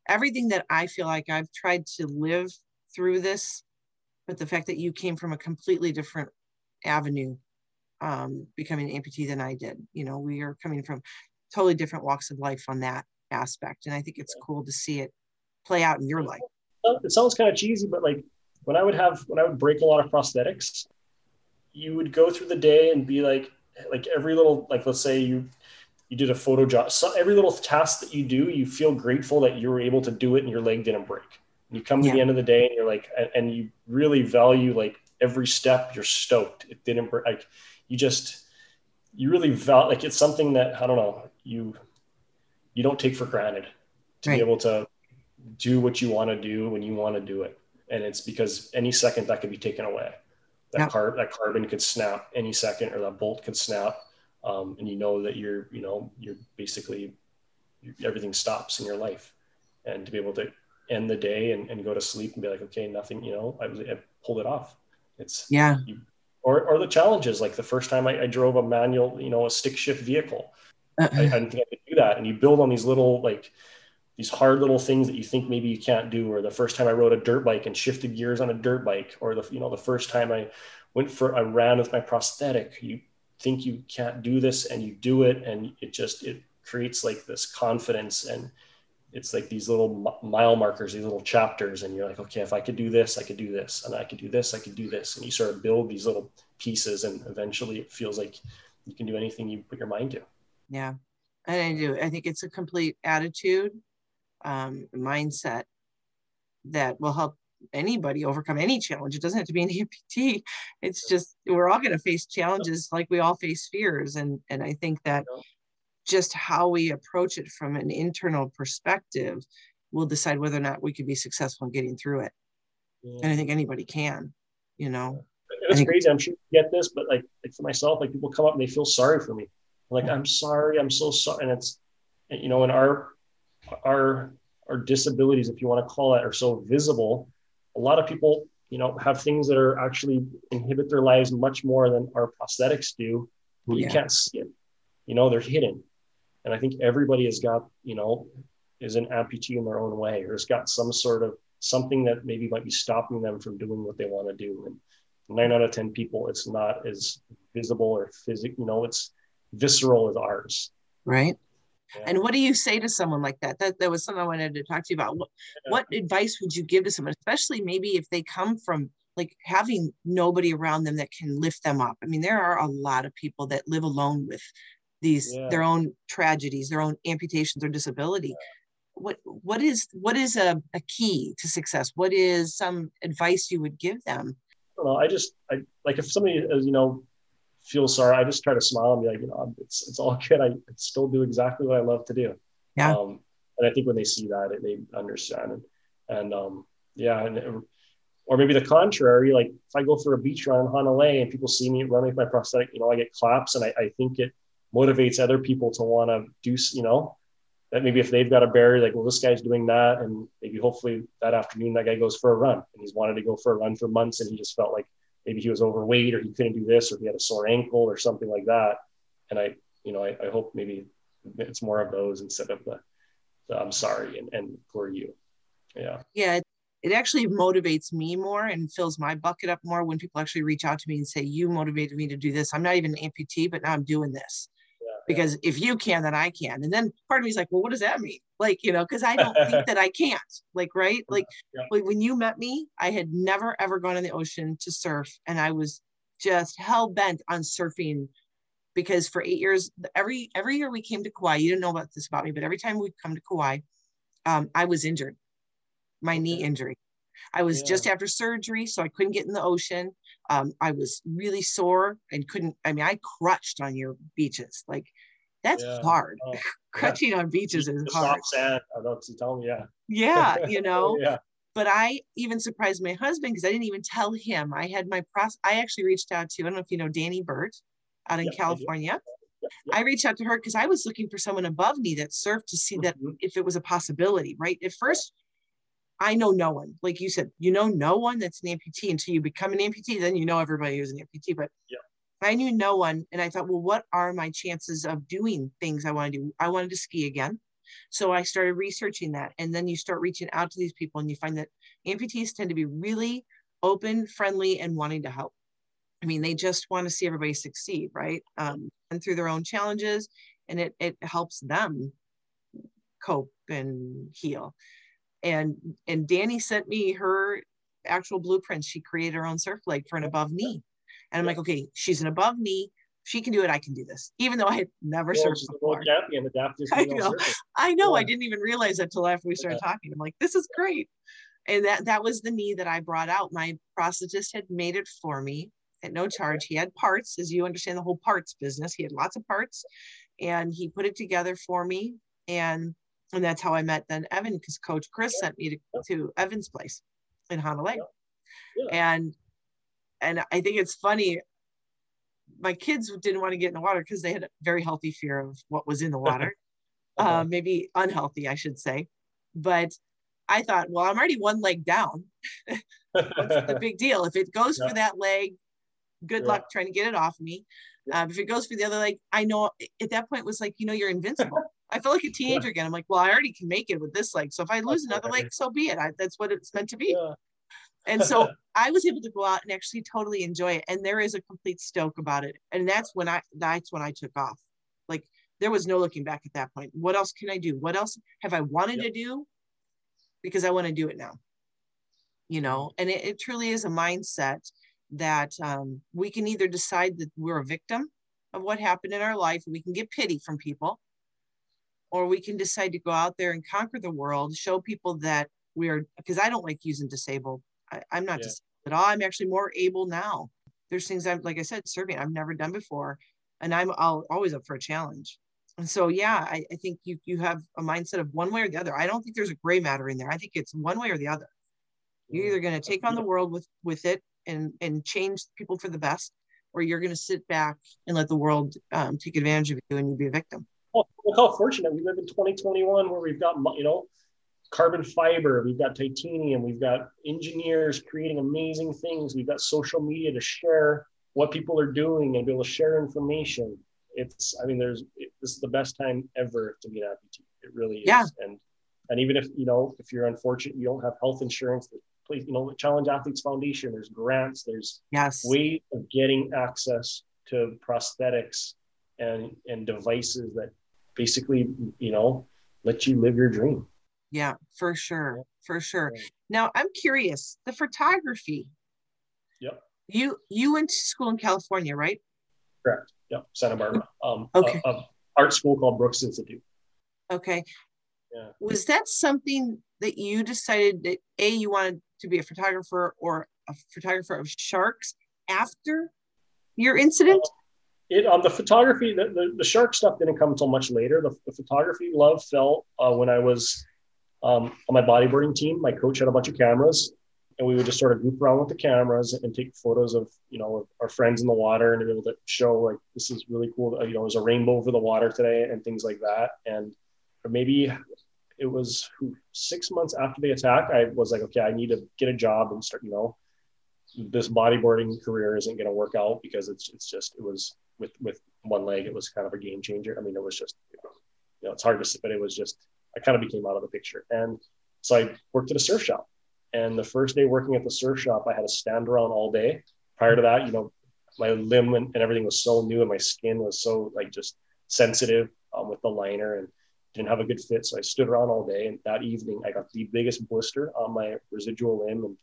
everything that I feel like I've tried to live through this, but the fact that you came from a completely different avenue, um, becoming an amputee than I did. You know, we are coming from totally different walks of life on that aspect. And I think it's cool to see it play out in your life. It sounds kind of cheesy, but like when I would have, when I would break a lot of prosthetics, you would go through the day and be like, like every little, like, let's say you, you did a photo job. So every little task that you do, you feel grateful that you were able to do it and your leg didn't break. You come to yeah. the end of the day and you're like, and, and you really value like every step. You're stoked. It didn't break. Like you just, you really value. like it's something that I don't know. You you don't take for granted to right. be able to do what you want to do when you want to do it. And it's because any second that could be taken away. That yep. car that carbon could snap any second, or that bolt could snap, um, and you know that you're you know you're basically you're, everything stops in your life, and to be able to end the day and, and go to sleep and be like, okay, nothing, you know, I, was, I pulled it off. It's yeah. You, or, or the challenges, like the first time I, I drove a manual, you know, a stick shift vehicle, I, I didn't think I could do that. And you build on these little like these hard little things that you think maybe you can't do. Or the first time I rode a dirt bike and shifted gears on a dirt bike, or the you know the first time I went for a ran with my prosthetic, you think you can't do this and you do it, and it just it creates like this confidence and it's like these little mile markers, these little chapters, and you're like, okay, if I could do this, I could do this, and I could do this, I could do this, and you sort of build these little pieces, and eventually it feels like you can do anything you put your mind to. Yeah, and I do. I think it's a complete attitude, um, mindset that will help anybody overcome any challenge. It doesn't have to be an amputee. It's just we're all going to face challenges like we all face fears, and and I think that just how we approach it from an internal perspective will decide whether or not we can be successful in getting through it. Yeah. And I think anybody can, you know. It's crazy. I'm sure you get this, but like, like for myself, like people come up and they feel sorry for me. Like, I'm sorry, I'm so sorry. And it's, you know, in our our our disabilities, if you want to call it, are so visible. A lot of people, you know, have things that are actually inhibit their lives much more than our prosthetics do. Yeah. You can't see it. You know, they're hidden. And I think everybody has got, you know, is an amputee in their own way or has got some sort of something that maybe might be stopping them from doing what they want to do. And nine out of 10 people, it's not as visible or physical, you know, it's visceral as ours. Right. Yeah. And what do you say to someone like that? That that was something I wanted to talk to you about. What, yeah. what advice would you give to someone, especially maybe if they come from like having nobody around them that can lift them up? I mean, there are a lot of people that live alone with these yeah. their own tragedies their own amputations or disability what what is what is a, a key to success what is some advice you would give them know. I just I like if somebody is you know feels sorry, I just try to smile and be like, you know, it's it's all good. I still do exactly what I love to do. Yeah. Um, and I think when they see that, they understand. And, and um, yeah, and or maybe the contrary. Like if I go for a beach run in Hanalei and people see me running with my prosthetic, you know, I get claps, and I, I think it motivates other people to want to do, you know, that maybe if they've got a barrier, like, well, this guy's doing that. And maybe hopefully that afternoon, that guy goes for a run and he's wanted to go for a run for months. And he just felt like maybe he was overweight or he couldn't do this or he had a sore ankle or something like that. And I, you know, I, I hope maybe it's more of those instead of the, the I'm sorry and, and for you. Yeah. Yeah. It actually motivates me more and fills my bucket up more when people actually reach out to me and say, You motivated me to do this. I'm not even an amputee, but now I'm doing this because if you can, then I can. And then part of me is like, well, what does that mean? Like, you know, because I don't think that I can't. Like, right? Like, yeah. like when you met me, I had never ever gone in the ocean to surf, and I was just hell bent on surfing because for eight years, every every year we came to Kauai, you didn't know about this about me, but every time we'd come to Kauai, um, I was injured, my knee injury. I was yeah. just after surgery, so I couldn't get in the ocean. Um, I was really sore and couldn't, I mean, I crutched on your beaches. Like that's yeah. hard. Oh, Crutching yeah. on beaches is hard. Sand. I you tell me, yeah. Yeah, you know. yeah. But I even surprised my husband because I didn't even tell him. I had my process. I actually reached out to, I don't know if you know Dani Burt out in California. I, I reached out to her because I was looking for someone above me that surfed to see that mm-hmm. if it was a possibility, right? At first, I know no one. Like you said, you know no one that's an amputee until you become an amputee. Then you know everybody who's an amputee. But yeah. I knew no one, and I thought, well, what are my chances of doing things I want to do? I wanted to ski again. So I started researching that. And then you start reaching out to these people, and you find that amputees tend to be really open, friendly, and wanting to help. I mean, they just want to see everybody succeed, right? Um, and through their own challenges, and it, it helps them cope and heal and and Dani sent me her actual blueprints. She created her own surf leg for an above knee, and I'm like, okay, she's an above knee. She can do it. I can do this, even though I had never well, surfed before. Champion, adaptive I know. I know. Yeah. I didn't even realize that till after we started yeah. talking. I'm like, this is great. And that that was the knee that I brought out. My prosthetist had made it for me at no charge. He had parts, as you understand the whole parts business. He had lots of parts, and he put it together for me. And and that's how I met then Evan because Coach Chris yeah. sent me to, to Evan's place in Hanalei. Yeah. Yeah. And and I think it's funny. My kids didn't want to get in the water because they had a very healthy fear of what was in the water. okay. uh, maybe unhealthy, I should say. But I thought, well, I'm already one leg down. What's the big deal? If it goes for that leg, good luck trying to get it off me. Uh, if it goes for the other leg, I know at that point was like, you know, you're invincible. I feel like a teenager yeah. again. I'm like, well, I already can make it with this leg. So if I lose another leg, so be it. I, that's what it's meant to be. Yeah. And so I was able to go out and actually totally enjoy it. And there is a complete stoke about it. And that's when I that's when I took off. Like there was no looking back at that point. What else can I do? What else have I wanted yep. to do? Because I want to do it now. You know, and it, it truly is a mindset that um, we can either decide that we're a victim of what happened in our life, we can get pity from people, or we can decide to go out there and conquer the world, show people that we're, because I don't like using disabled. I, am not yeah. disabled at all. I'm actually more able now. There's things I'm, like I said, serving I've never done before. And I'm I'll, always up for a challenge. And so, yeah, I, I think you you have a mindset of one way or the other. I don't think there's a gray matter in there. I think it's one way or the other. You're either going to take on the world with with it and and change people for the best, or you're going to sit back and let the world um, take advantage of you and you be a victim. Well, look how fortunate. We live in 2021, where we've got you know carbon fiber, we've got titanium, we've got engineers creating amazing things, we've got social media to share what people are doing and be able to share information. It's i mean there's it, this is the best time ever to be an amputee it really is. Yeah. and and even if you know if you're unfortunate you don't have health insurance please you know the Challenged Athletes Foundation there's grants there's yes. ways of getting access to prosthetics and and devices that basically you know let you live your dream yeah for sure for sure yeah. now i'm curious the photography yep you you went to school in california right correct Yep, Santa Barbara. Um, okay. A, a art school called Brooks Institute. Okay. Yeah. Was that something that you decided that a you wanted to be a photographer or a photographer of sharks after your incident? Uh, it um, the photography, the, the, the, shark stuff didn't come until much later. The, the photography love fell uh, when I was um, on my bodyboarding team. My coach had a bunch of cameras, and we would just sort of goof around with the cameras and take photos of you know our friends in the water and be able to show like this is really cool you know there's a rainbow over the water today and things like that and maybe it was six months after the attack i was like okay i need to get a job and start you know this bodyboarding career isn't going to work out because it's it's just it was with with one leg it was kind of a game changer i mean it was just you know, it's hard to say but it was just i kind of became out of the picture and so i worked at a surf shop and the first day working at the surf shop, I had to stand around all day. Prior to that, you know, my limb and, and everything was so new and my skin was so like just sensitive um, with the liner and didn't have a good fit. So I stood around all day. And that evening, I got the biggest blister on my residual limb. And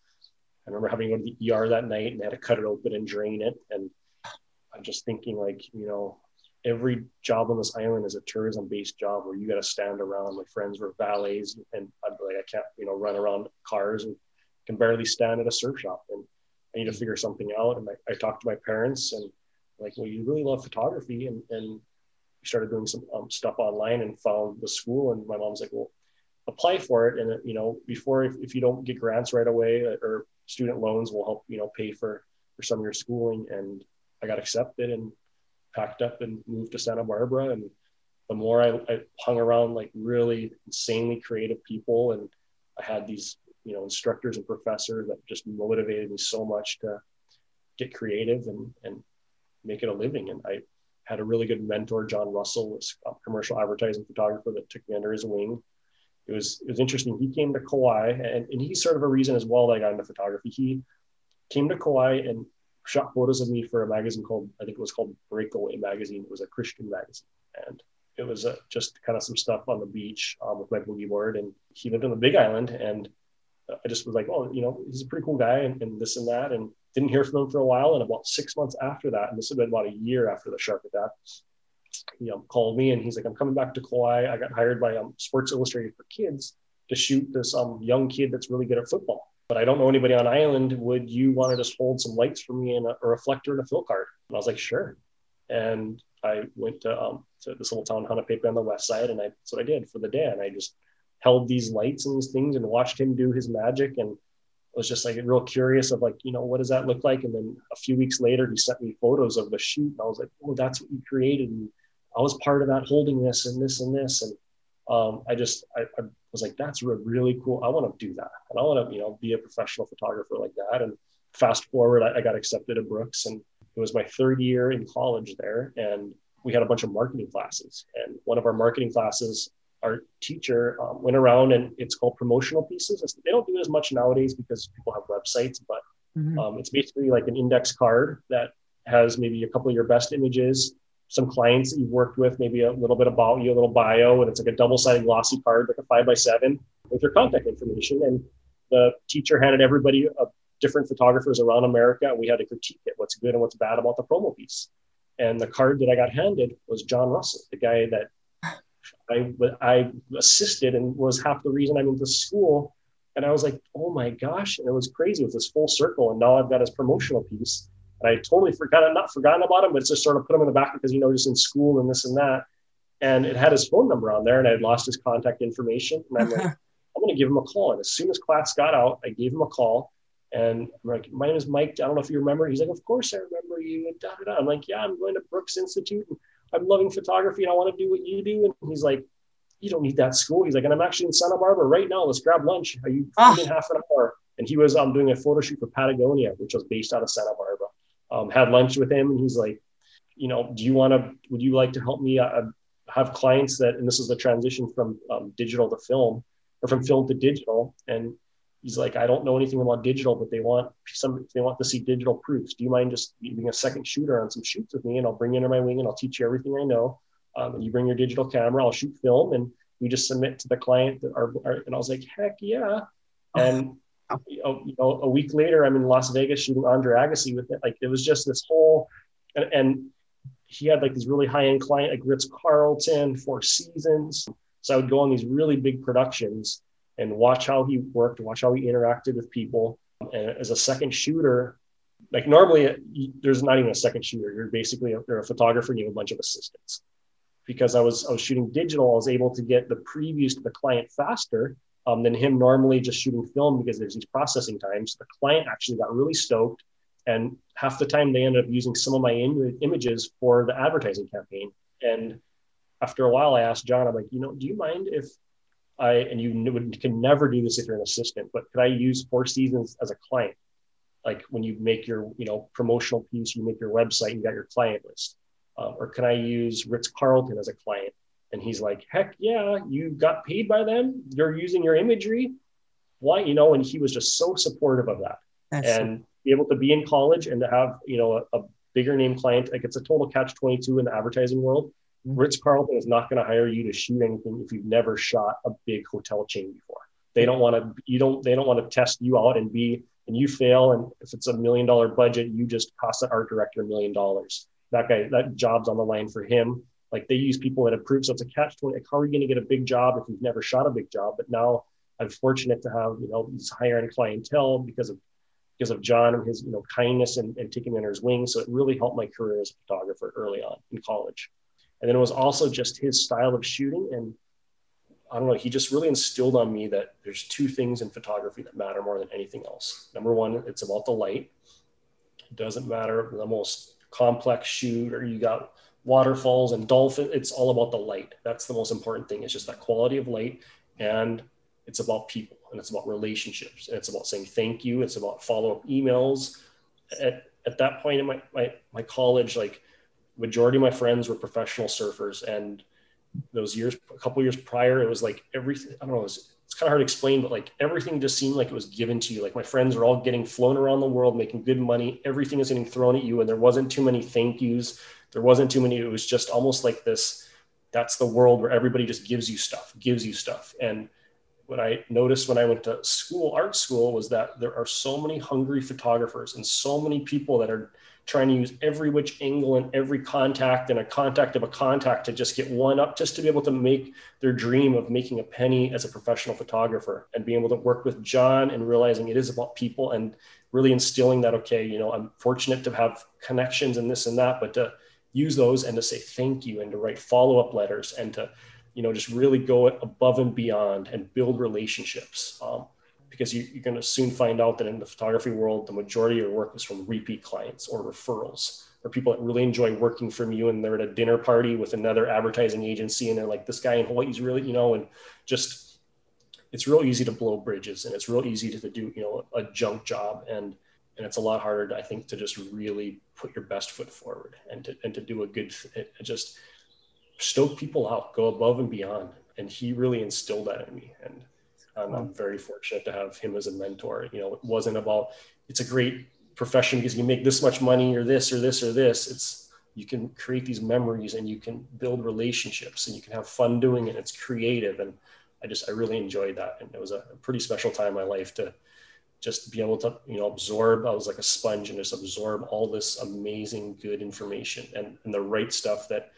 I remember having to go to the ER that night and I had to cut it open and drain it. And I'm just thinking, like, you know, every job on this island is a tourism based job where you got to stand around. My friends were valets, and I'd be like, I can't, you know, run around cars and can barely stand at a surf shop. And I need to figure something out. And I, I talked to my parents and like, well, you really love photography, and and we started doing some um, stuff online and found the school. And my mom's like, well, apply for it. And you know, before if, if you don't get grants right away uh, or student loans will help, you know, pay for for some of your schooling. And I got accepted and packed up and moved to Santa Barbara. And the more I, I hung around like really insanely creative people, and I had these, you know, instructors and professors that just motivated me so much to get creative and, and make it a living. And I had a really good mentor, John Russell, a commercial advertising photographer that took me under his wing. It was it was interesting. He came to Kauai, and, and he's sort of a reason as well that I got into photography. He came to Kauai and shot photos of me for a magazine called I think it was called Breakaway magazine. It was a Christian magazine, and it was uh, just kind of some stuff on the beach um, with my boogie board. And he lived on the Big Island, and I just was like, oh, you know, he's a pretty cool guy, and, and this and that, and didn't hear from him for a while. And about six months after that, and this had been about a year after the shark attack, he um, called me and he's like, I'm coming back to Kauai. I got hired by um, Sports Illustrated for Kids to shoot this um, young kid that's really good at football but I don't know anybody on island. Would you want to just hold some lights for me and a, a reflector and a fill card? And I was like, sure. And I went to, um, to this little town, Hanapepe on the west side, and I, that's what I did for the day. And I just held these lights and these things and watched him do his magic. And was just like real curious of like, you know, what does that look like? And then a few weeks later, he sent me photos of the shoot, and I was like, oh, that's what you created. And I was part of that, holding this and this and this. And um, I just I, I, was like, that's really cool. I want to do that, and I want to you know be a professional photographer like that. And fast forward, I, I got accepted at Brooks, and it was my third year in college there, and we had a bunch of marketing classes. And one of our marketing classes, our teacher um, went around, and it's called promotional pieces. They don't do it as much nowadays because people have websites, but mm-hmm. um, it's basically like an index card that has maybe a couple of your best images, some clients that you've worked with, maybe a little bit about you, a little bio, and it's like a double-sided glossy card, like a five by seven, with your contact information. And the teacher handed everybody a different photographers around America, and we had to critique it, what's good and what's bad about the promo piece. And the card that I got handed was John Russell, the guy that I I assisted and was half the reason I'm in the school. And I was like, oh my gosh, and it was crazy with this full circle. And now I've got his promotional piece. And I totally forgot, not forgotten about him, but it's just sort of put him in the back because you know just in school and this and that. And it had his phone number on there, and I had lost his contact information. And I'm like, I'm going to give him a call. And as soon as class got out, I gave him a call. And I'm like, my name is Mike. I don't know if you remember. He's like, of course I remember you. And da, da, da. I'm like, yeah, I'm going to Brooks Institute. And I'm loving photography and I want to do what you do. And he's like, you don't need that school. He's like, and I'm actually in Santa Barbara right now. Let's grab lunch. Are you ah. in half an hour? And he was um, doing a photo shoot for Patagonia, which was based out of Santa Barbara. Um, had lunch with him and he's like, you know, do you want to, would you like to help me uh, have clients that, and this is the transition from um, digital to film or from film to digital. And he's like, I don't know anything about digital, but they want some, they want to see digital proofs. Do you mind just being a second shooter on some shoots with me? And I'll bring you under my wing and I'll teach you everything I know. Um, and you bring your digital camera, I'll shoot film and we just submit to the client that are and I was like, heck yeah. And know, you know, a week later, I'm in Las Vegas shooting Andre Agassi with it. Like it was just this whole, and, and he had like these really high end client like Ritz Carlton, Four Seasons. So I would go on these really big productions and watch how he worked, watch how he interacted with people. And as a second shooter, like normally uh, there's not even a second shooter. You're basically a, you're a photographer and you have a bunch of assistants. Because I was I was shooting digital, I was able to get the previews to the client faster um, than him normally just shooting film because there's these processing times. The client actually got really stoked, and half the time they ended up using some of my Im- images for the advertising campaign. And after a while, I asked John, I'm like, you know, do you mind if I, and you can never do this if you're an assistant, but could I use Four Seasons as a client? Like when you make your, you know, promotional piece, you make your website, you got your client list. Uh, or can I use Ritz Carlton as a client? And he's like, heck yeah, you got paid by them. You're using your imagery. Why, you know, and he was just so supportive of that. That's and so- be able to be in college and to have, you know, a, a bigger name client, like it's a total catch 22 in the advertising world mm-hmm. Ritz Carlton is not going to hire you to shoot anything if you've never shot a big hotel chain before. They don't want to. You don't. They don't want to test you out and be and you fail. And if it's a million dollar budget, you just cost the art director a million dollars. That guy, that job's on the line for him. Like they use people that approve. So it's a catch twenty. Like how are you going to get a big job if you've never shot a big job? But now I'm fortunate to have you know these higher end clientele because of because of John and his you know kindness and, and taking me under his wing. So it really helped my career as a photographer early on in college. And then it was also just his style of shooting. And I don't know, he just really instilled on me that there's two things in photography that matter more than anything else. Number one, it's about the light. It doesn't matter the most complex shoot or you got waterfalls and dolphin. It's all about the light. That's the most important thing. It's just that quality of light. And it's about people and it's about relationships. And it's about saying thank you. It's about follow-up emails. At, at that point in my, my, my college, like majority of my friends were professional surfers and those years a couple years prior it was like everything i don't know it was, it's kind of hard to explain but like everything just seemed like it was given to you like my friends were all getting flown around the world making good money everything is getting thrown at you and there wasn't too many thank yous there wasn't too many. It was just almost like this that's the world where everybody just gives you stuff gives you stuff. And what i noticed when i went to school art school was that there are so many hungry photographers and so many people that are trying to use every which angle and every contact and a contact of a contact to just get one up just to be able to make their dream of making a penny as a professional photographer and being able to work with John and realizing it is about people and really instilling that okay you know I'm fortunate to have connections and this and that but to use those and to say thank you and to write follow-up letters and to you know just really go above and beyond and build relationships. Um, because you, are going to soon find out that in the photography world, the majority of your work is from repeat clients or referrals or people that really enjoy working from you and they're at a dinner party with another advertising agency and they're like, this guy in Hawaii's really, you know, and just it's real easy to blow bridges and it's real easy to, to do, you know, a junk job. And and it's a lot harder, I think, to just really put your best foot forward and to and to do a good just stoke people out, go above and beyond. And he really instilled that in me. And um, I'm very fortunate to have him as a mentor. You know, it wasn't about it's a great profession because you make this much money or this or this or this. It's you can create these memories and you can build relationships and you can have fun doing it. It's creative. And I just, I really enjoyed that. And it was a pretty special time in my life to just be able to, you know, absorb. I was like a sponge and just absorb all this amazing, good information and, and the right stuff that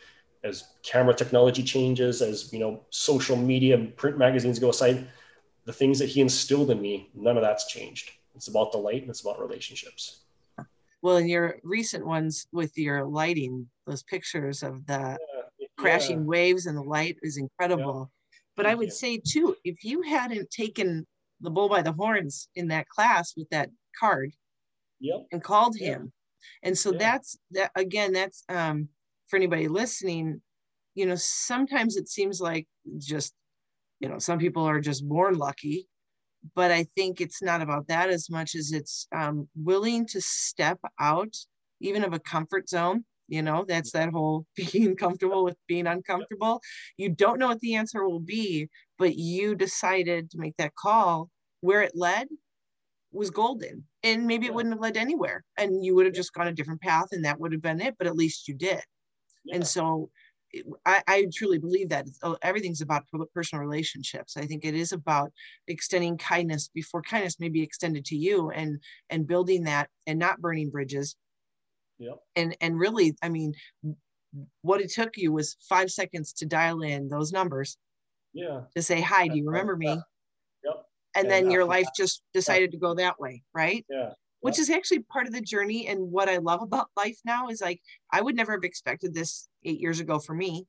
as camera technology changes, as, you know, social media, print magazines go aside, the things that he instilled in me, none of that's changed. It's about the light and it's about relationships. Well, in your recent ones with your lighting, those pictures of the yeah, crashing yeah. waves and the light is incredible. Yeah. But I would say too, if you hadn't taken the bull by the horns in that class with that card yep. and called him. And so that's that again, that's um for anybody listening, you know, sometimes it seems like just, you know, some people are just born lucky but I think it's not about that as much as it's um, willing to step out even of a comfort zone. You know, that's that whole being comfortable with being uncomfortable. You don't know what the answer will be, but you decided to make that call. Where it led was golden. And maybe it wouldn't have led anywhere. And you would have just gone a different path and that would have been it, but at least you did. Yeah. And so I, I, truly believe that oh, everything's about personal relationships. I think it is about extending kindness before kindness may be extended to you and and building that and not burning bridges. Yeah. And and really, I mean, what it took you was five seconds to dial in those numbers. Yeah. To say hi, do you remember me? Yep. And, and then your life just decided to go that way, right? Yeah which is actually part of the journey. And what I love about life now is like, I would never have expected this eight years ago for me.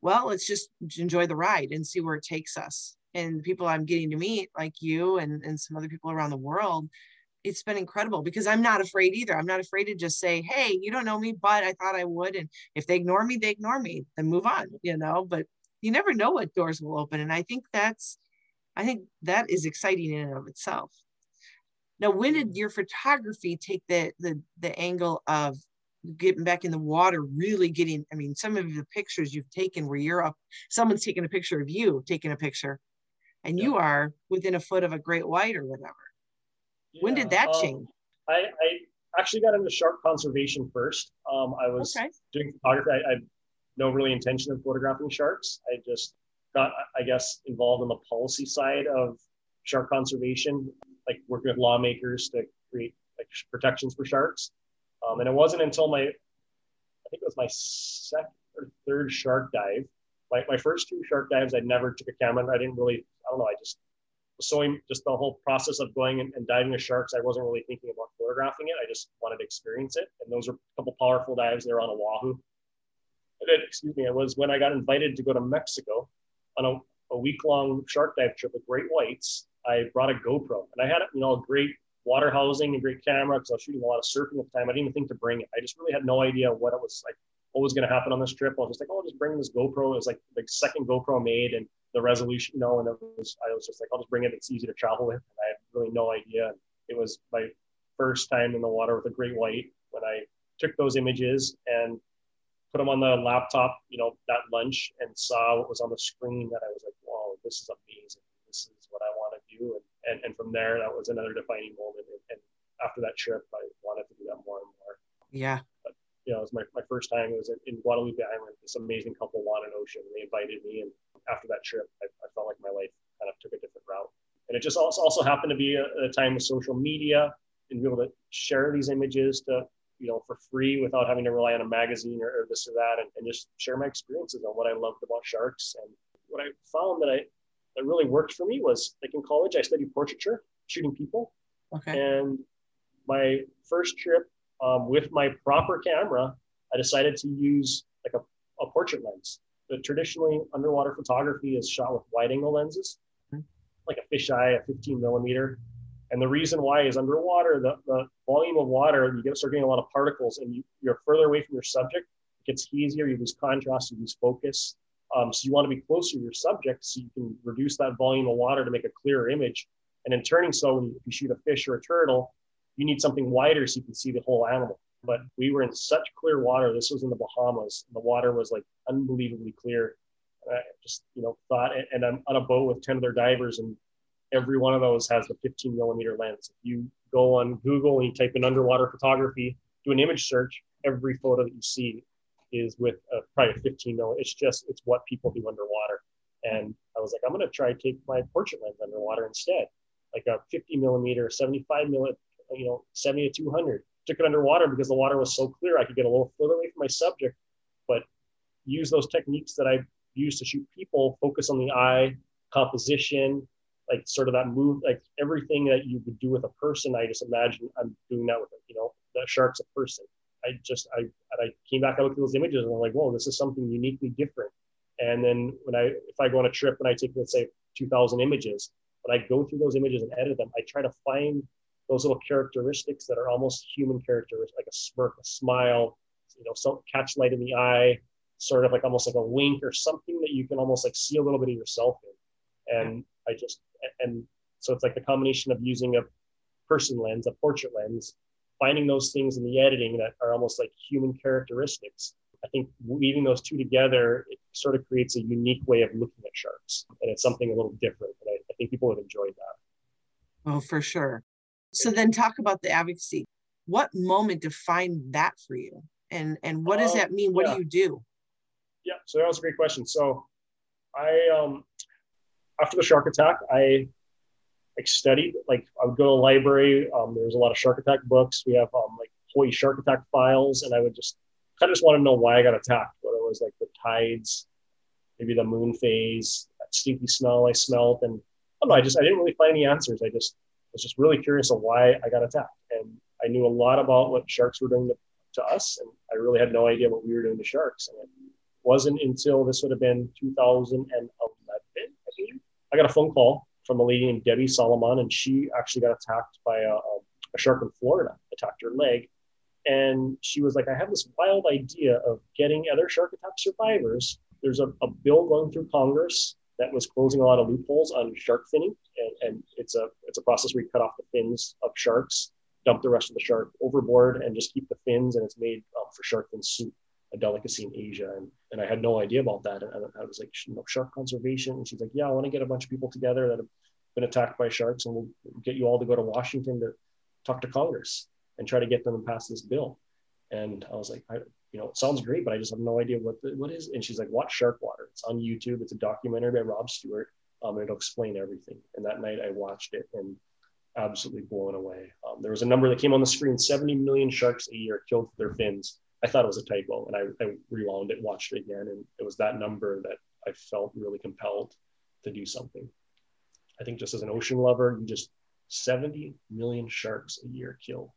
Well, let's just enjoy the ride and see where it takes us. And the people I'm getting to meet, like you and, and some other people around the world, it's been incredible because I'm not afraid either. I'm not afraid to just say, hey, you don't know me, but I thought I would. And if they ignore me, they ignore me and move on, you know, but you never know what doors will open. And I think that's, I think that is exciting in and of itself. Now, when did your photography take the the the angle of getting back in the water, really getting? I mean, some of the pictures you've taken where you're up, someone's taking a picture of you taking a picture, and yeah. you are within a foot of a great white or whatever. Yeah, when did that um, change? I, I actually got into shark conservation first. Um, I was okay. doing photography. I, I no really intention of photographing sharks. I just got, I guess, involved in the policy side of shark conservation like working with lawmakers to create like protections for sharks. Um, and it wasn't until my, I think it was my second or third shark dive. My, my first two shark dives, I never took a camera. I didn't really, I don't know, I just so just the whole process of going and, diving with sharks. I wasn't really thinking about photographing it. I just wanted to experience it. And those are a couple powerful dives there on Oahu. Excuse me, it was when I got invited to go to Mexico on a, a week long shark dive trip with great whites. I brought a GoPro and I had, you know, a great water housing and great camera because I was shooting a lot of surfing at the time. I didn't even think to bring it. I just really had no idea what it was like, what was going to happen on this trip. I was just like, oh, I'll just bring this GoPro. It was like the second GoPro made and the resolution, you know, and it was, I was just like, I'll just bring it. It's easy to travel with. And I had really no idea. It was my first time in the water with a great white when I took those images and put them on the laptop, you know, that lunch and saw what was on the screen that I was like, wow, this is amazing. This is what I want to do. And, and, and from there, that was another defining moment. And, and after that trip, I wanted to do that more and more. Yeah. But, you know, it was my, my first time. It was in, Guadalupe Island. This amazing couple wanted ocean. They invited me. And after that trip, I, I felt like my life kind of took a different route. And it just also, also happened to be a, a time with social media and be able to share these images to you know, for free without having to rely on a magazine or, or this or that, and, and, just share my experiences on what I loved about sharks. And what I found that I that really worked for me was like in college, I studied portraiture, shooting people. Okay. And my first trip um, with my proper camera, I decided to use like a, a portrait lens. But traditionally, underwater photography is shot with wide angle lenses, mm-hmm. like a fisheye, a 15 millimeter. And the reason why is underwater, the, the volume of water, you get start getting a lot of particles and you, you're further away from your subject. It gets easier, you lose contrast, you lose focus. Um, so you want to be closer to your subject so you can reduce that volume of water to make a clearer image. And in turning so, when you, if you shoot a fish or a turtle, you need something wider so you can see the whole animal. But we were in such clear water. This was in the Bahamas. And the water was like unbelievably clear. I just, you know, thought, and I'm on a boat with 10 other divers, and every one of those has a 15 millimeter lens. If you go on Google and you type in underwater photography, do an image search, every photo that you see is with a, probably a 15 mil. It's just it's what people do underwater. And I was like, I'm try to take my portrait lens underwater instead, like a 50 millimeter, 75 millimeter, you know, 70 to 200. Took it underwater because the water was so clear. I could get a little further away from my subject, but use those techniques that I use to shoot people. Focus on the eye, composition, like sort of that move, like everything that you would do with a person. I just imagine I'm doing that with, it. you know, the shark's a person. I just I I came back, I looked at those images and I'm like, whoa, this is something uniquely different. And then when I if I go on a trip and I take let's say 2,000 images, when I go through those images and edit them, I try to find those little characteristics that are almost human characteristics, like a smirk, a smile, you know, some catch light in the eye, sort of like almost like a wink or something that you can almost like see a little bit of yourself in. And I just and so it's like the combination of using a person lens, a portrait lens, finding those things in the editing that are almost like human characteristics. I think weaving those two together, it sort of creates a unique way of looking at sharks. And it's something a little different. And I, I think people have enjoyed that. Oh, for sure. So then talk about the advocacy. What moment defined that for you? And and what does um, that mean? What yeah. do you do? Yeah, so that was a great question. So I um after the shark attack, I like studied. Like I would go to the library. Um, there's a lot of shark attack books. We have um, like Hawaii shark attack files, and I would just kind of just want to know why I got attacked. Whether it was like the tides, maybe the moon phase, that stinky smell I smelled, and I don't know. I just I didn't really find any answers. I just was just really curious of why I got attacked, and I knew a lot about what sharks were doing to, to us, and I really had no idea what we were doing to sharks. And it wasn't until this would have been 2011, I think, I got a phone call from a lady named Debbie Salamone, and she actually got attacked by a, a shark in Florida, attacked her leg. And she was like, I have this wild idea of getting other shark attack survivors. There's a, a bill going through Congress that was closing a lot of loopholes on shark finning. And, and it's a it's a process where you cut off the fins of sharks, dump the rest of the shark overboard, and just keep the fins, and it's made um, for shark fin soup a delicacy in Asia. And, and I had no idea about that. And I was like, you know, shark conservation. And she's like, yeah, I want to get a bunch of people together that have been attacked by sharks and we'll get you all to go to Washington to talk to Congress and try to get them to pass this bill. And I was like, I, you know, it sounds great, but I just have no idea what the, what is. And she's like, watch Sharkwater. It's on YouTube. It's a documentary by Rob Stewart. Um, it'll explain everything. And that night I watched it and absolutely blown away. Um, there was a number that came on the screen: 70 million sharks a year killed for their fins. I thought it was a typo, and I, I rewound it, watched it again, and it was that number that I felt really compelled to do something. I think just as an ocean lover, you just 70 million sharks a year killed,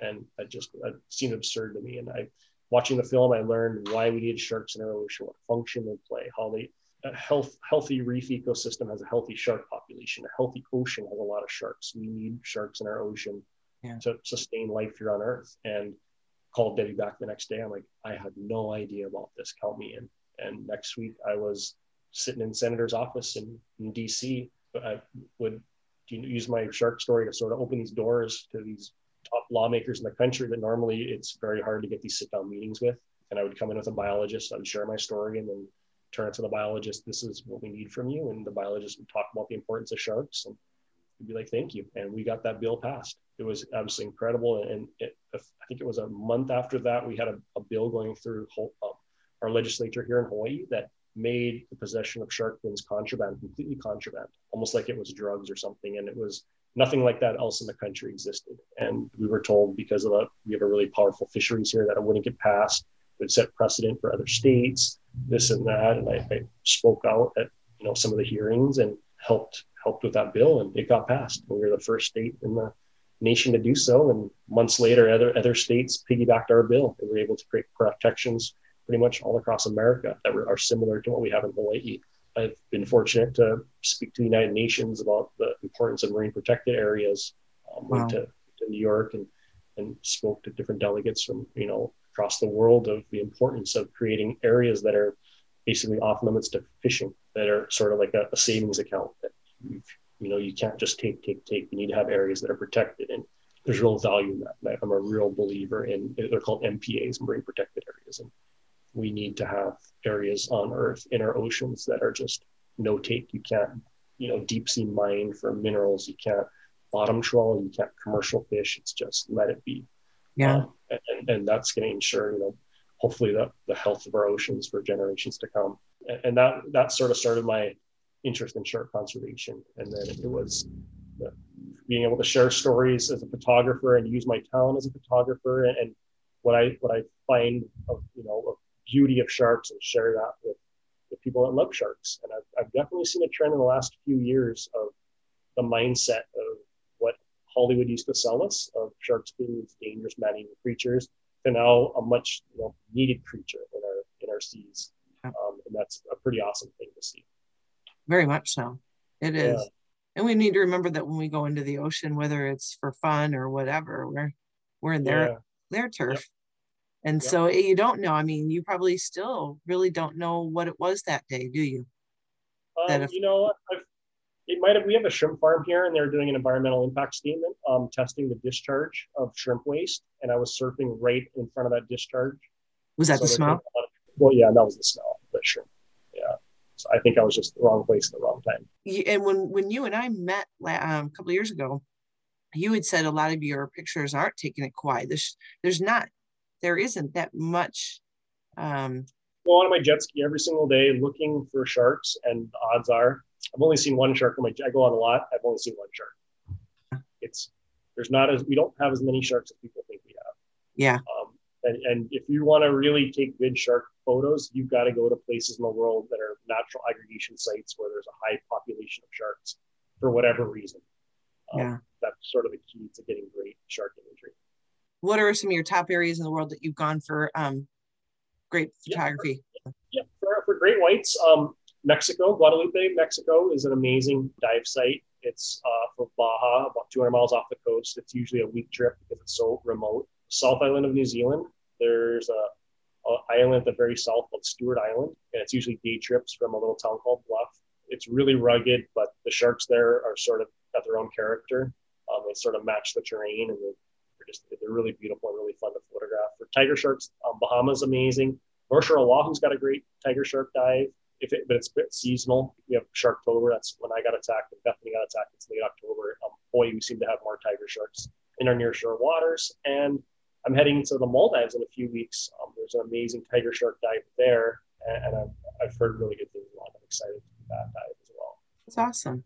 and that just that seemed absurd to me. And I, watching the film, I learned why we need sharks in our ocean, what function they play, how they a health, healthy reef ecosystem has a healthy shark population. A healthy ocean has a lot of sharks. We need sharks in our ocean yeah. to sustain life here on Earth. And called Debbie back the next day. I'm like, I had no idea about this. Count me in. And next week I was sitting in senator's office in, in DC. I would use my shark story to sort of open these doors to these top lawmakers in the country that normally it's very hard to get these sit down meetings with. And I would come in with a biologist, I would share my story and then turn it to the biologist. This is what we need from you. And the biologist would talk about the importance of sharks and be like, thank you. And we got that bill passed it was absolutely incredible. And it, I think it was a month after that, we had a, a bill going through um, our legislature here in Hawaii that made the possession of shark fins contraband, completely contraband, almost like it was drugs or something. And it was nothing like that else in the country existed. And we were told because of that, we have a really powerful fisheries here that it wouldn't get passed, it would set precedent for other states, this and that. And I, I spoke out at you know some of the hearings and helped helped with that bill, and it got passed. We were the first state in the nation to do so. And months later, other other states piggybacked our bill, and we were able to create protections pretty much all across America that are similar to what we have in Hawaii. I've been fortunate to speak to the United Nations about the importance of marine protected areas. Um, wow. Went to, to New York and and spoke to different delegates from you know across the world of the importance of creating areas that are basically off limits to fishing that are sort of like a, a savings account that you've you know, you can't just take, take, take. You need to have areas that are protected, and there's real value in that. I'm a real believer in. They're called MPAs, marine protected areas, and we need to have areas on Earth in our oceans that are just no take. You can't, you know, deep sea mine for minerals. You can't bottom trawl. You can't commercial fish. It's just let it be. Yeah. Um, and, and that's going to ensure, you know, hopefully the, the health of our oceans for generations to come. And, that, that sort of started my interest in shark conservation. And then it was the, being able to share stories as a photographer and use my talent as a photographer and, and what I, what I find of, you know, of beauty of sharks and share that with the people that love sharks. And I've, I've definitely seen a trend in the last few years of the mindset of what Hollywood used to sell us of sharks being these dangerous man-eating creatures to now a much you know, needed creature in our in our seas, that's a pretty awesome thing to see. Very much so. It is. Yeah. And we need to remember that when we go into the ocean, whether it's for fun or whatever, we're we're in their yeah. their turf. Yep. And yep. so eh, you don't know. I mean, you probably still really don't know what it was that day, do you? Um, if, you know, I've it might have we have a shrimp farm here and they're doing an environmental impact statement um, testing the discharge of shrimp waste and i was surfing right in front of that discharge was that so the smell of, well yeah that was the smell shrimp yeah so i think i was just the wrong place at the wrong time and when when you and i met um, a couple years ago you had said a lot of your pictures aren't taken at Kauai. There's there's not there isn't that much um go on my jet ski every single day looking for sharks and the odds are I've only seen one shark on my. I go on a lot. I've only seen one shark. It's there's not as we don't have as many sharks as people think we have. Yeah. Um, and, and if you want to really take good shark photos, you've got to go to places in the world that are natural aggregation sites where there's a high population of sharks for whatever reason. Um, yeah. That's sort of the key to getting great shark imagery. What are some of your top areas in the world that you've gone for um, great photography? Yeah, yeah. For, for great whites, um, Mexico, Guadalupe, Mexico is an amazing dive site. It's uh, from Baja, about 200 miles off the coast. It's usually a week trip because it's so remote. South Island of New Zealand, there's a, a island at the very south called Stewart Island, and it's usually day trips from a little town called Bluff. It's really rugged, but the sharks there are sort of got their own character. Um, they sort of match the terrain, and they're just they're really beautiful and really fun to photograph. For tiger sharks, um, Bahamas amazing. North Shore Oahu's got a great tiger shark dive if it, but it's a bit seasonal. We have Sharktober. That's when I got attacked and Bethany got attacked. It's late October. Um, boy, we seem to have more tiger sharks in our nearshore waters. And I'm heading to the Maldives in a few weeks. Um, there's an amazing tiger shark dive there, and, and I've, I've, heard really good things about. I'm excited to do that dive as well. That's awesome.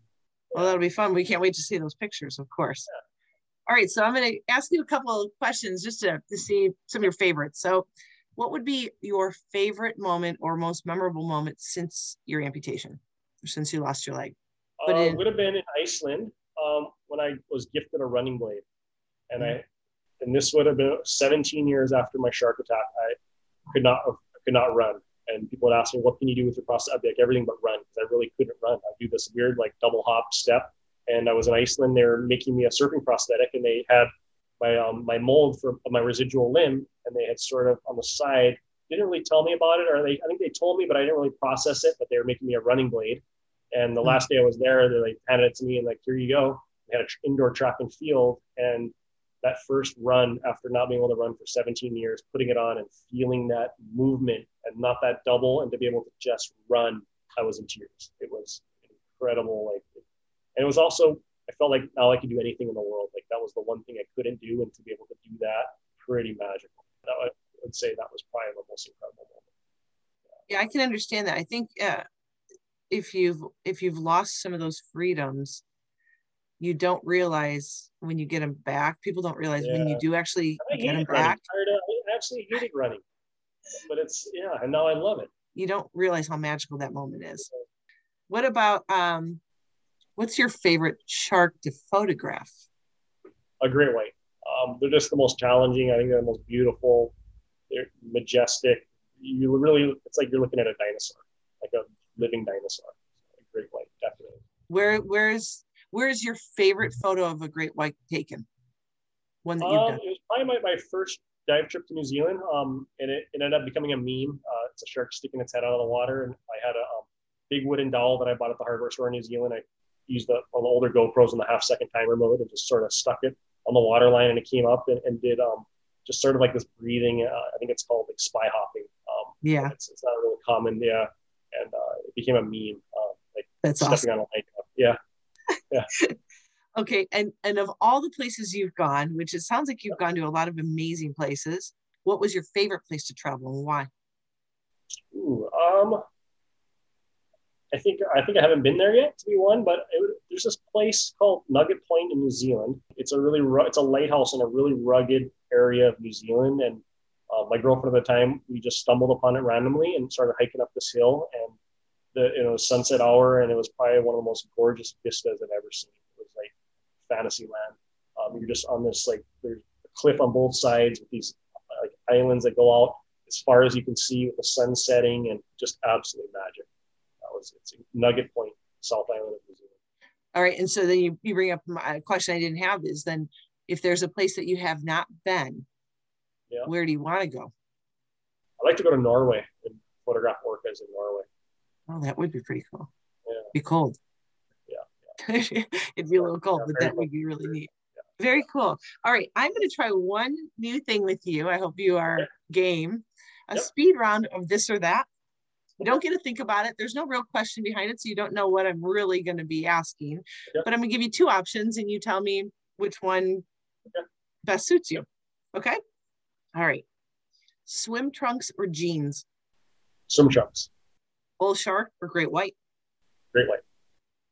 Well, that'll be fun. We can't wait to see those pictures, of course. Yeah. All right, so I'm going to ask you a couple of questions just to, to see some of your favorites. So, what would be your favorite moment or most memorable moment since your amputation, since you lost your leg? Uh, it would have been in Iceland um, when I was gifted a running blade, and mm-hmm. I, and this would have been 17 years after my shark attack. I could not, I could not run, and people would ask me, "What can you do with your prosthetic?" I'd be like, "Everything but run," because I really couldn't run. I'd do this weird like double hop step, and I was in Iceland. They were making me a surfing prosthetic, and they had my um, my mold for my residual limb, and they had sort of on the side didn't really tell me about it, or they I think they told me, but I didn't really process it. But they were making me a running blade, and the mm-hmm. last day I was there, they like handed it to me and like here you go. They had an indoor track and field, and that first run after not being able to run for 17 years, putting it on and feeling that movement and not that double, and to be able to just run, I was in tears. It was incredible, like, and it was also I felt like now I could do anything in the world. Like that was the one thing I couldn't do, and to be able to do that, pretty magical. That, I would say that was probably the most incredible moment. Yeah, I can understand that. I think uh, if you've if you've lost some of those freedoms, you don't realize when you get them back. People don't realize yeah. when you do actually get them back. I actually hated running, but it's yeah, and now I love it. You don't realize how magical that moment is. What about um, What's your favorite shark to photograph? A great white. Um, they're just the most challenging. I think they're the most beautiful. They're majestic. You really, it's like you're looking at a dinosaur, like a living dinosaur. A great white, definitely. Where, where's, where's your favorite photo of a great white taken? One that you've um, done. It was probably my, my first dive trip to New Zealand, um, and it, it ended up becoming a meme. Uh, it's a shark sticking its head out of the water, and I had a um, big wooden doll that I bought at the hardware store in New Zealand. I used the the older GoPros in the half second timer mode and just sort of stuck it on the water line and it came up and, and did um just sort of like this breathing. Uh, I think it's called like spy hopping. Um, yeah, it's, it's not really common. Yeah, and uh, it became a meme. Uh, like That's stepping awesome. on a light. Yeah, yeah. Okay, and and of all the places you've gone, which it sounds like you've gone to a lot of amazing places, what was your favorite place to travel and why? Ooh, um, I think I think I haven't been there yet to be one, but it, there's this place called Nugget Point in New Zealand. It's a really ru- it's a lighthouse in a really rugged area of New Zealand, and uh, my girlfriend at the time we just stumbled upon it randomly and started hiking up this hill, and the you know sunset hour, and it was probably one of the most gorgeous vistas I've ever seen. It was like fantasy land. Um, you're just on this like there's a cliff on both sides with these like islands that go out as far as you can see with the sun setting and just absolute magic. That was it's Nugget Point, South Island of New Zealand. All right, and so then you, you bring up my question I didn't have is then if there's a place that you have not been, Yeah. where do you want to go? I'd like to go to Norway and photograph orcas in Norway. Oh, that would be pretty cool. Yeah. Be cold. Yeah, It'd be a little cold, Yeah, but that would be really neat. Very cool. All right, I'm going to try one new thing with you. I hope you are game. A Yep. speed round of this or that. You don't get to think about it. There's no real question behind it, so you don't know what I'm really going to be asking. Yep. But I'm going to give you two options, and you tell me which one Okay. best suits you. Okay. All right. Swim trunks or jeans? Swim trunks, Bull shark or great white? great white.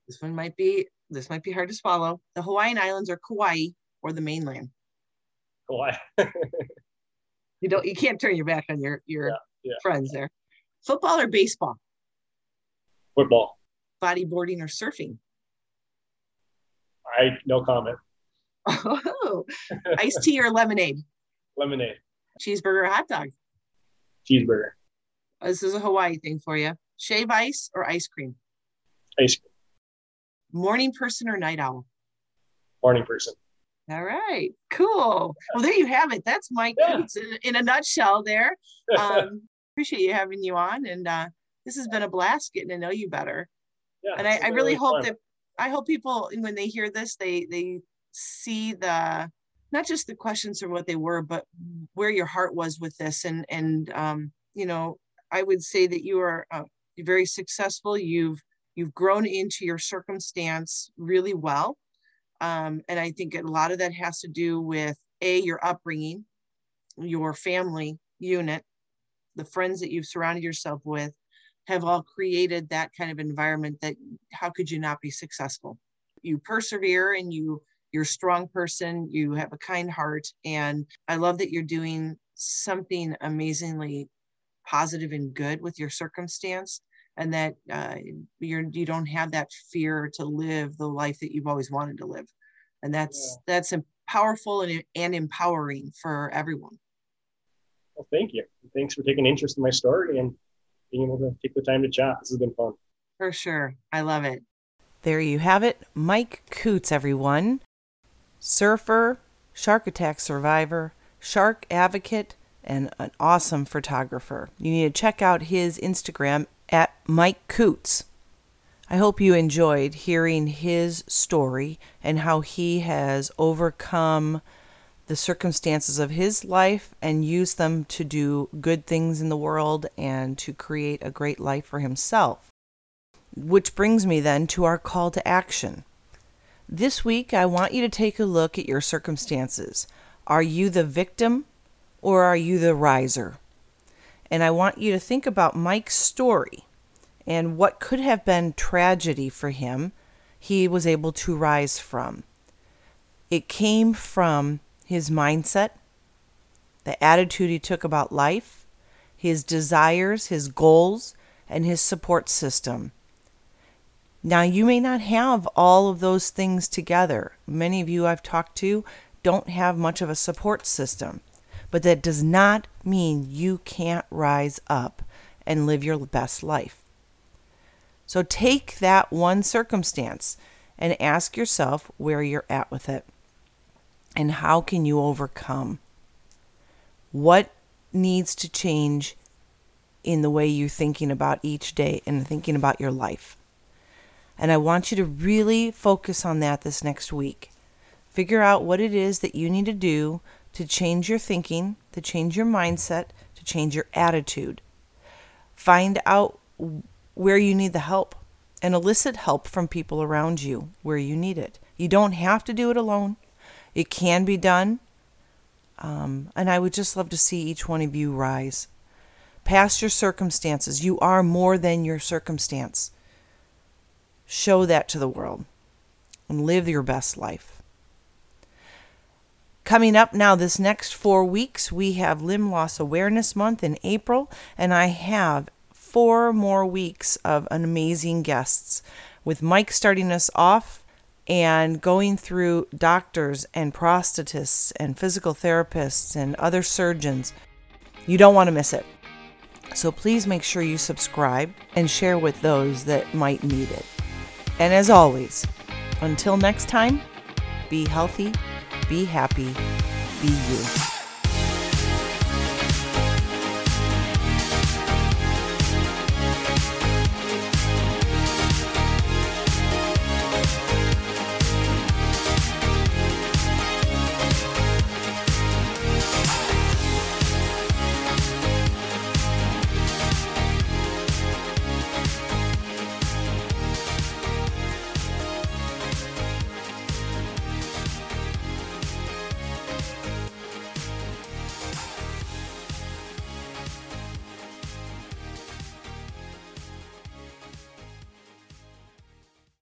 This one might be this might be hard to swallow. The Hawaiian Islands or Kauai or the mainland. Kauai. You don't you can't turn your back on your your Yeah, yeah. friends there. Football or baseball? Football. Bodyboarding or surfing? I no comment. Oh, iced tea or lemonade? Lemonade, Cheeseburger or hot dog? cheeseburger, This is a Hawaii thing for you. Shave ice or ice cream? ice cream. Morning person or night owl? Morning person. All right, cool. Well, there you have it. That's Mike Yeah. In, in a nutshell there. Um, appreciate you having you on. And uh, this has been a blast getting to know you better. yeah, and I, I really hope fun. that I hope people when they hear this, they they see the not just the questions or what they were, but where your heart was with this. And and um, you know, I would say that you are uh, very successful. You've you've grown into your circumstance really well. Um, and I think a lot of that has to do with a your upbringing, your family unit, the friends that you've surrounded yourself with, have all created that kind of environment that how could you not be successful you persevere and you you're a strong person you have a kind heart and i love that you're doing something amazingly positive and good with your circumstance and that uh, you're you don't have that fear to live the life that you've always wanted to live and that's that's em- powerful and, and empowering for everyone Well, thank you. Thanks for taking interest in my story and being able to take the time to chat. This has been fun. for sure i love it There you have it. Mike Coots, everyone. Surfer, shark attack survivor, shark advocate, and an awesome photographer. You need to check out his Instagram at Mike Coots. I hope you enjoyed hearing his story and how he has overcome the circumstances of his life and used them to do good things in the world and to create a great life for himself. Which brings me then to our call to action. This week, I want you to take a look at your circumstances. Are you the victim or are you the riser? And I want you to think about Mike's story and what could have been tragedy for him, he was able to rise from. It came from his mindset, the attitude he took about life, his desires, his goals, and his support system. Now, you may not have all of those things together. Many of you I've talked to don't have much of a support system, but that does not mean you can't rise up and live your best life. So take that one circumstance and ask yourself where you're at with it and how can you overcome? What needs to change in the way you're thinking about each day and thinking about your life? And I want you to really focus on that this next week. Figure out what it is that you need to do to change your thinking, to change your mindset, to change your attitude. Find out where you need the help and elicit help from people around you where you need it. You don't have to do it alone. It can be done. Um, and I would just love to see each one of you rise past your circumstances. You are more than your circumstance. Show that to the world and live your best life. Coming up now, this next four weeks, we have Limb Loss Awareness Month in April, and I have four more weeks of amazing guests with Mike starting us off and going through doctors and prosthetists and physical therapists and other surgeons. You don't want to miss it. So please make sure you subscribe and share with those that might need it. And as always, until next time, be healthy, be happy, be you.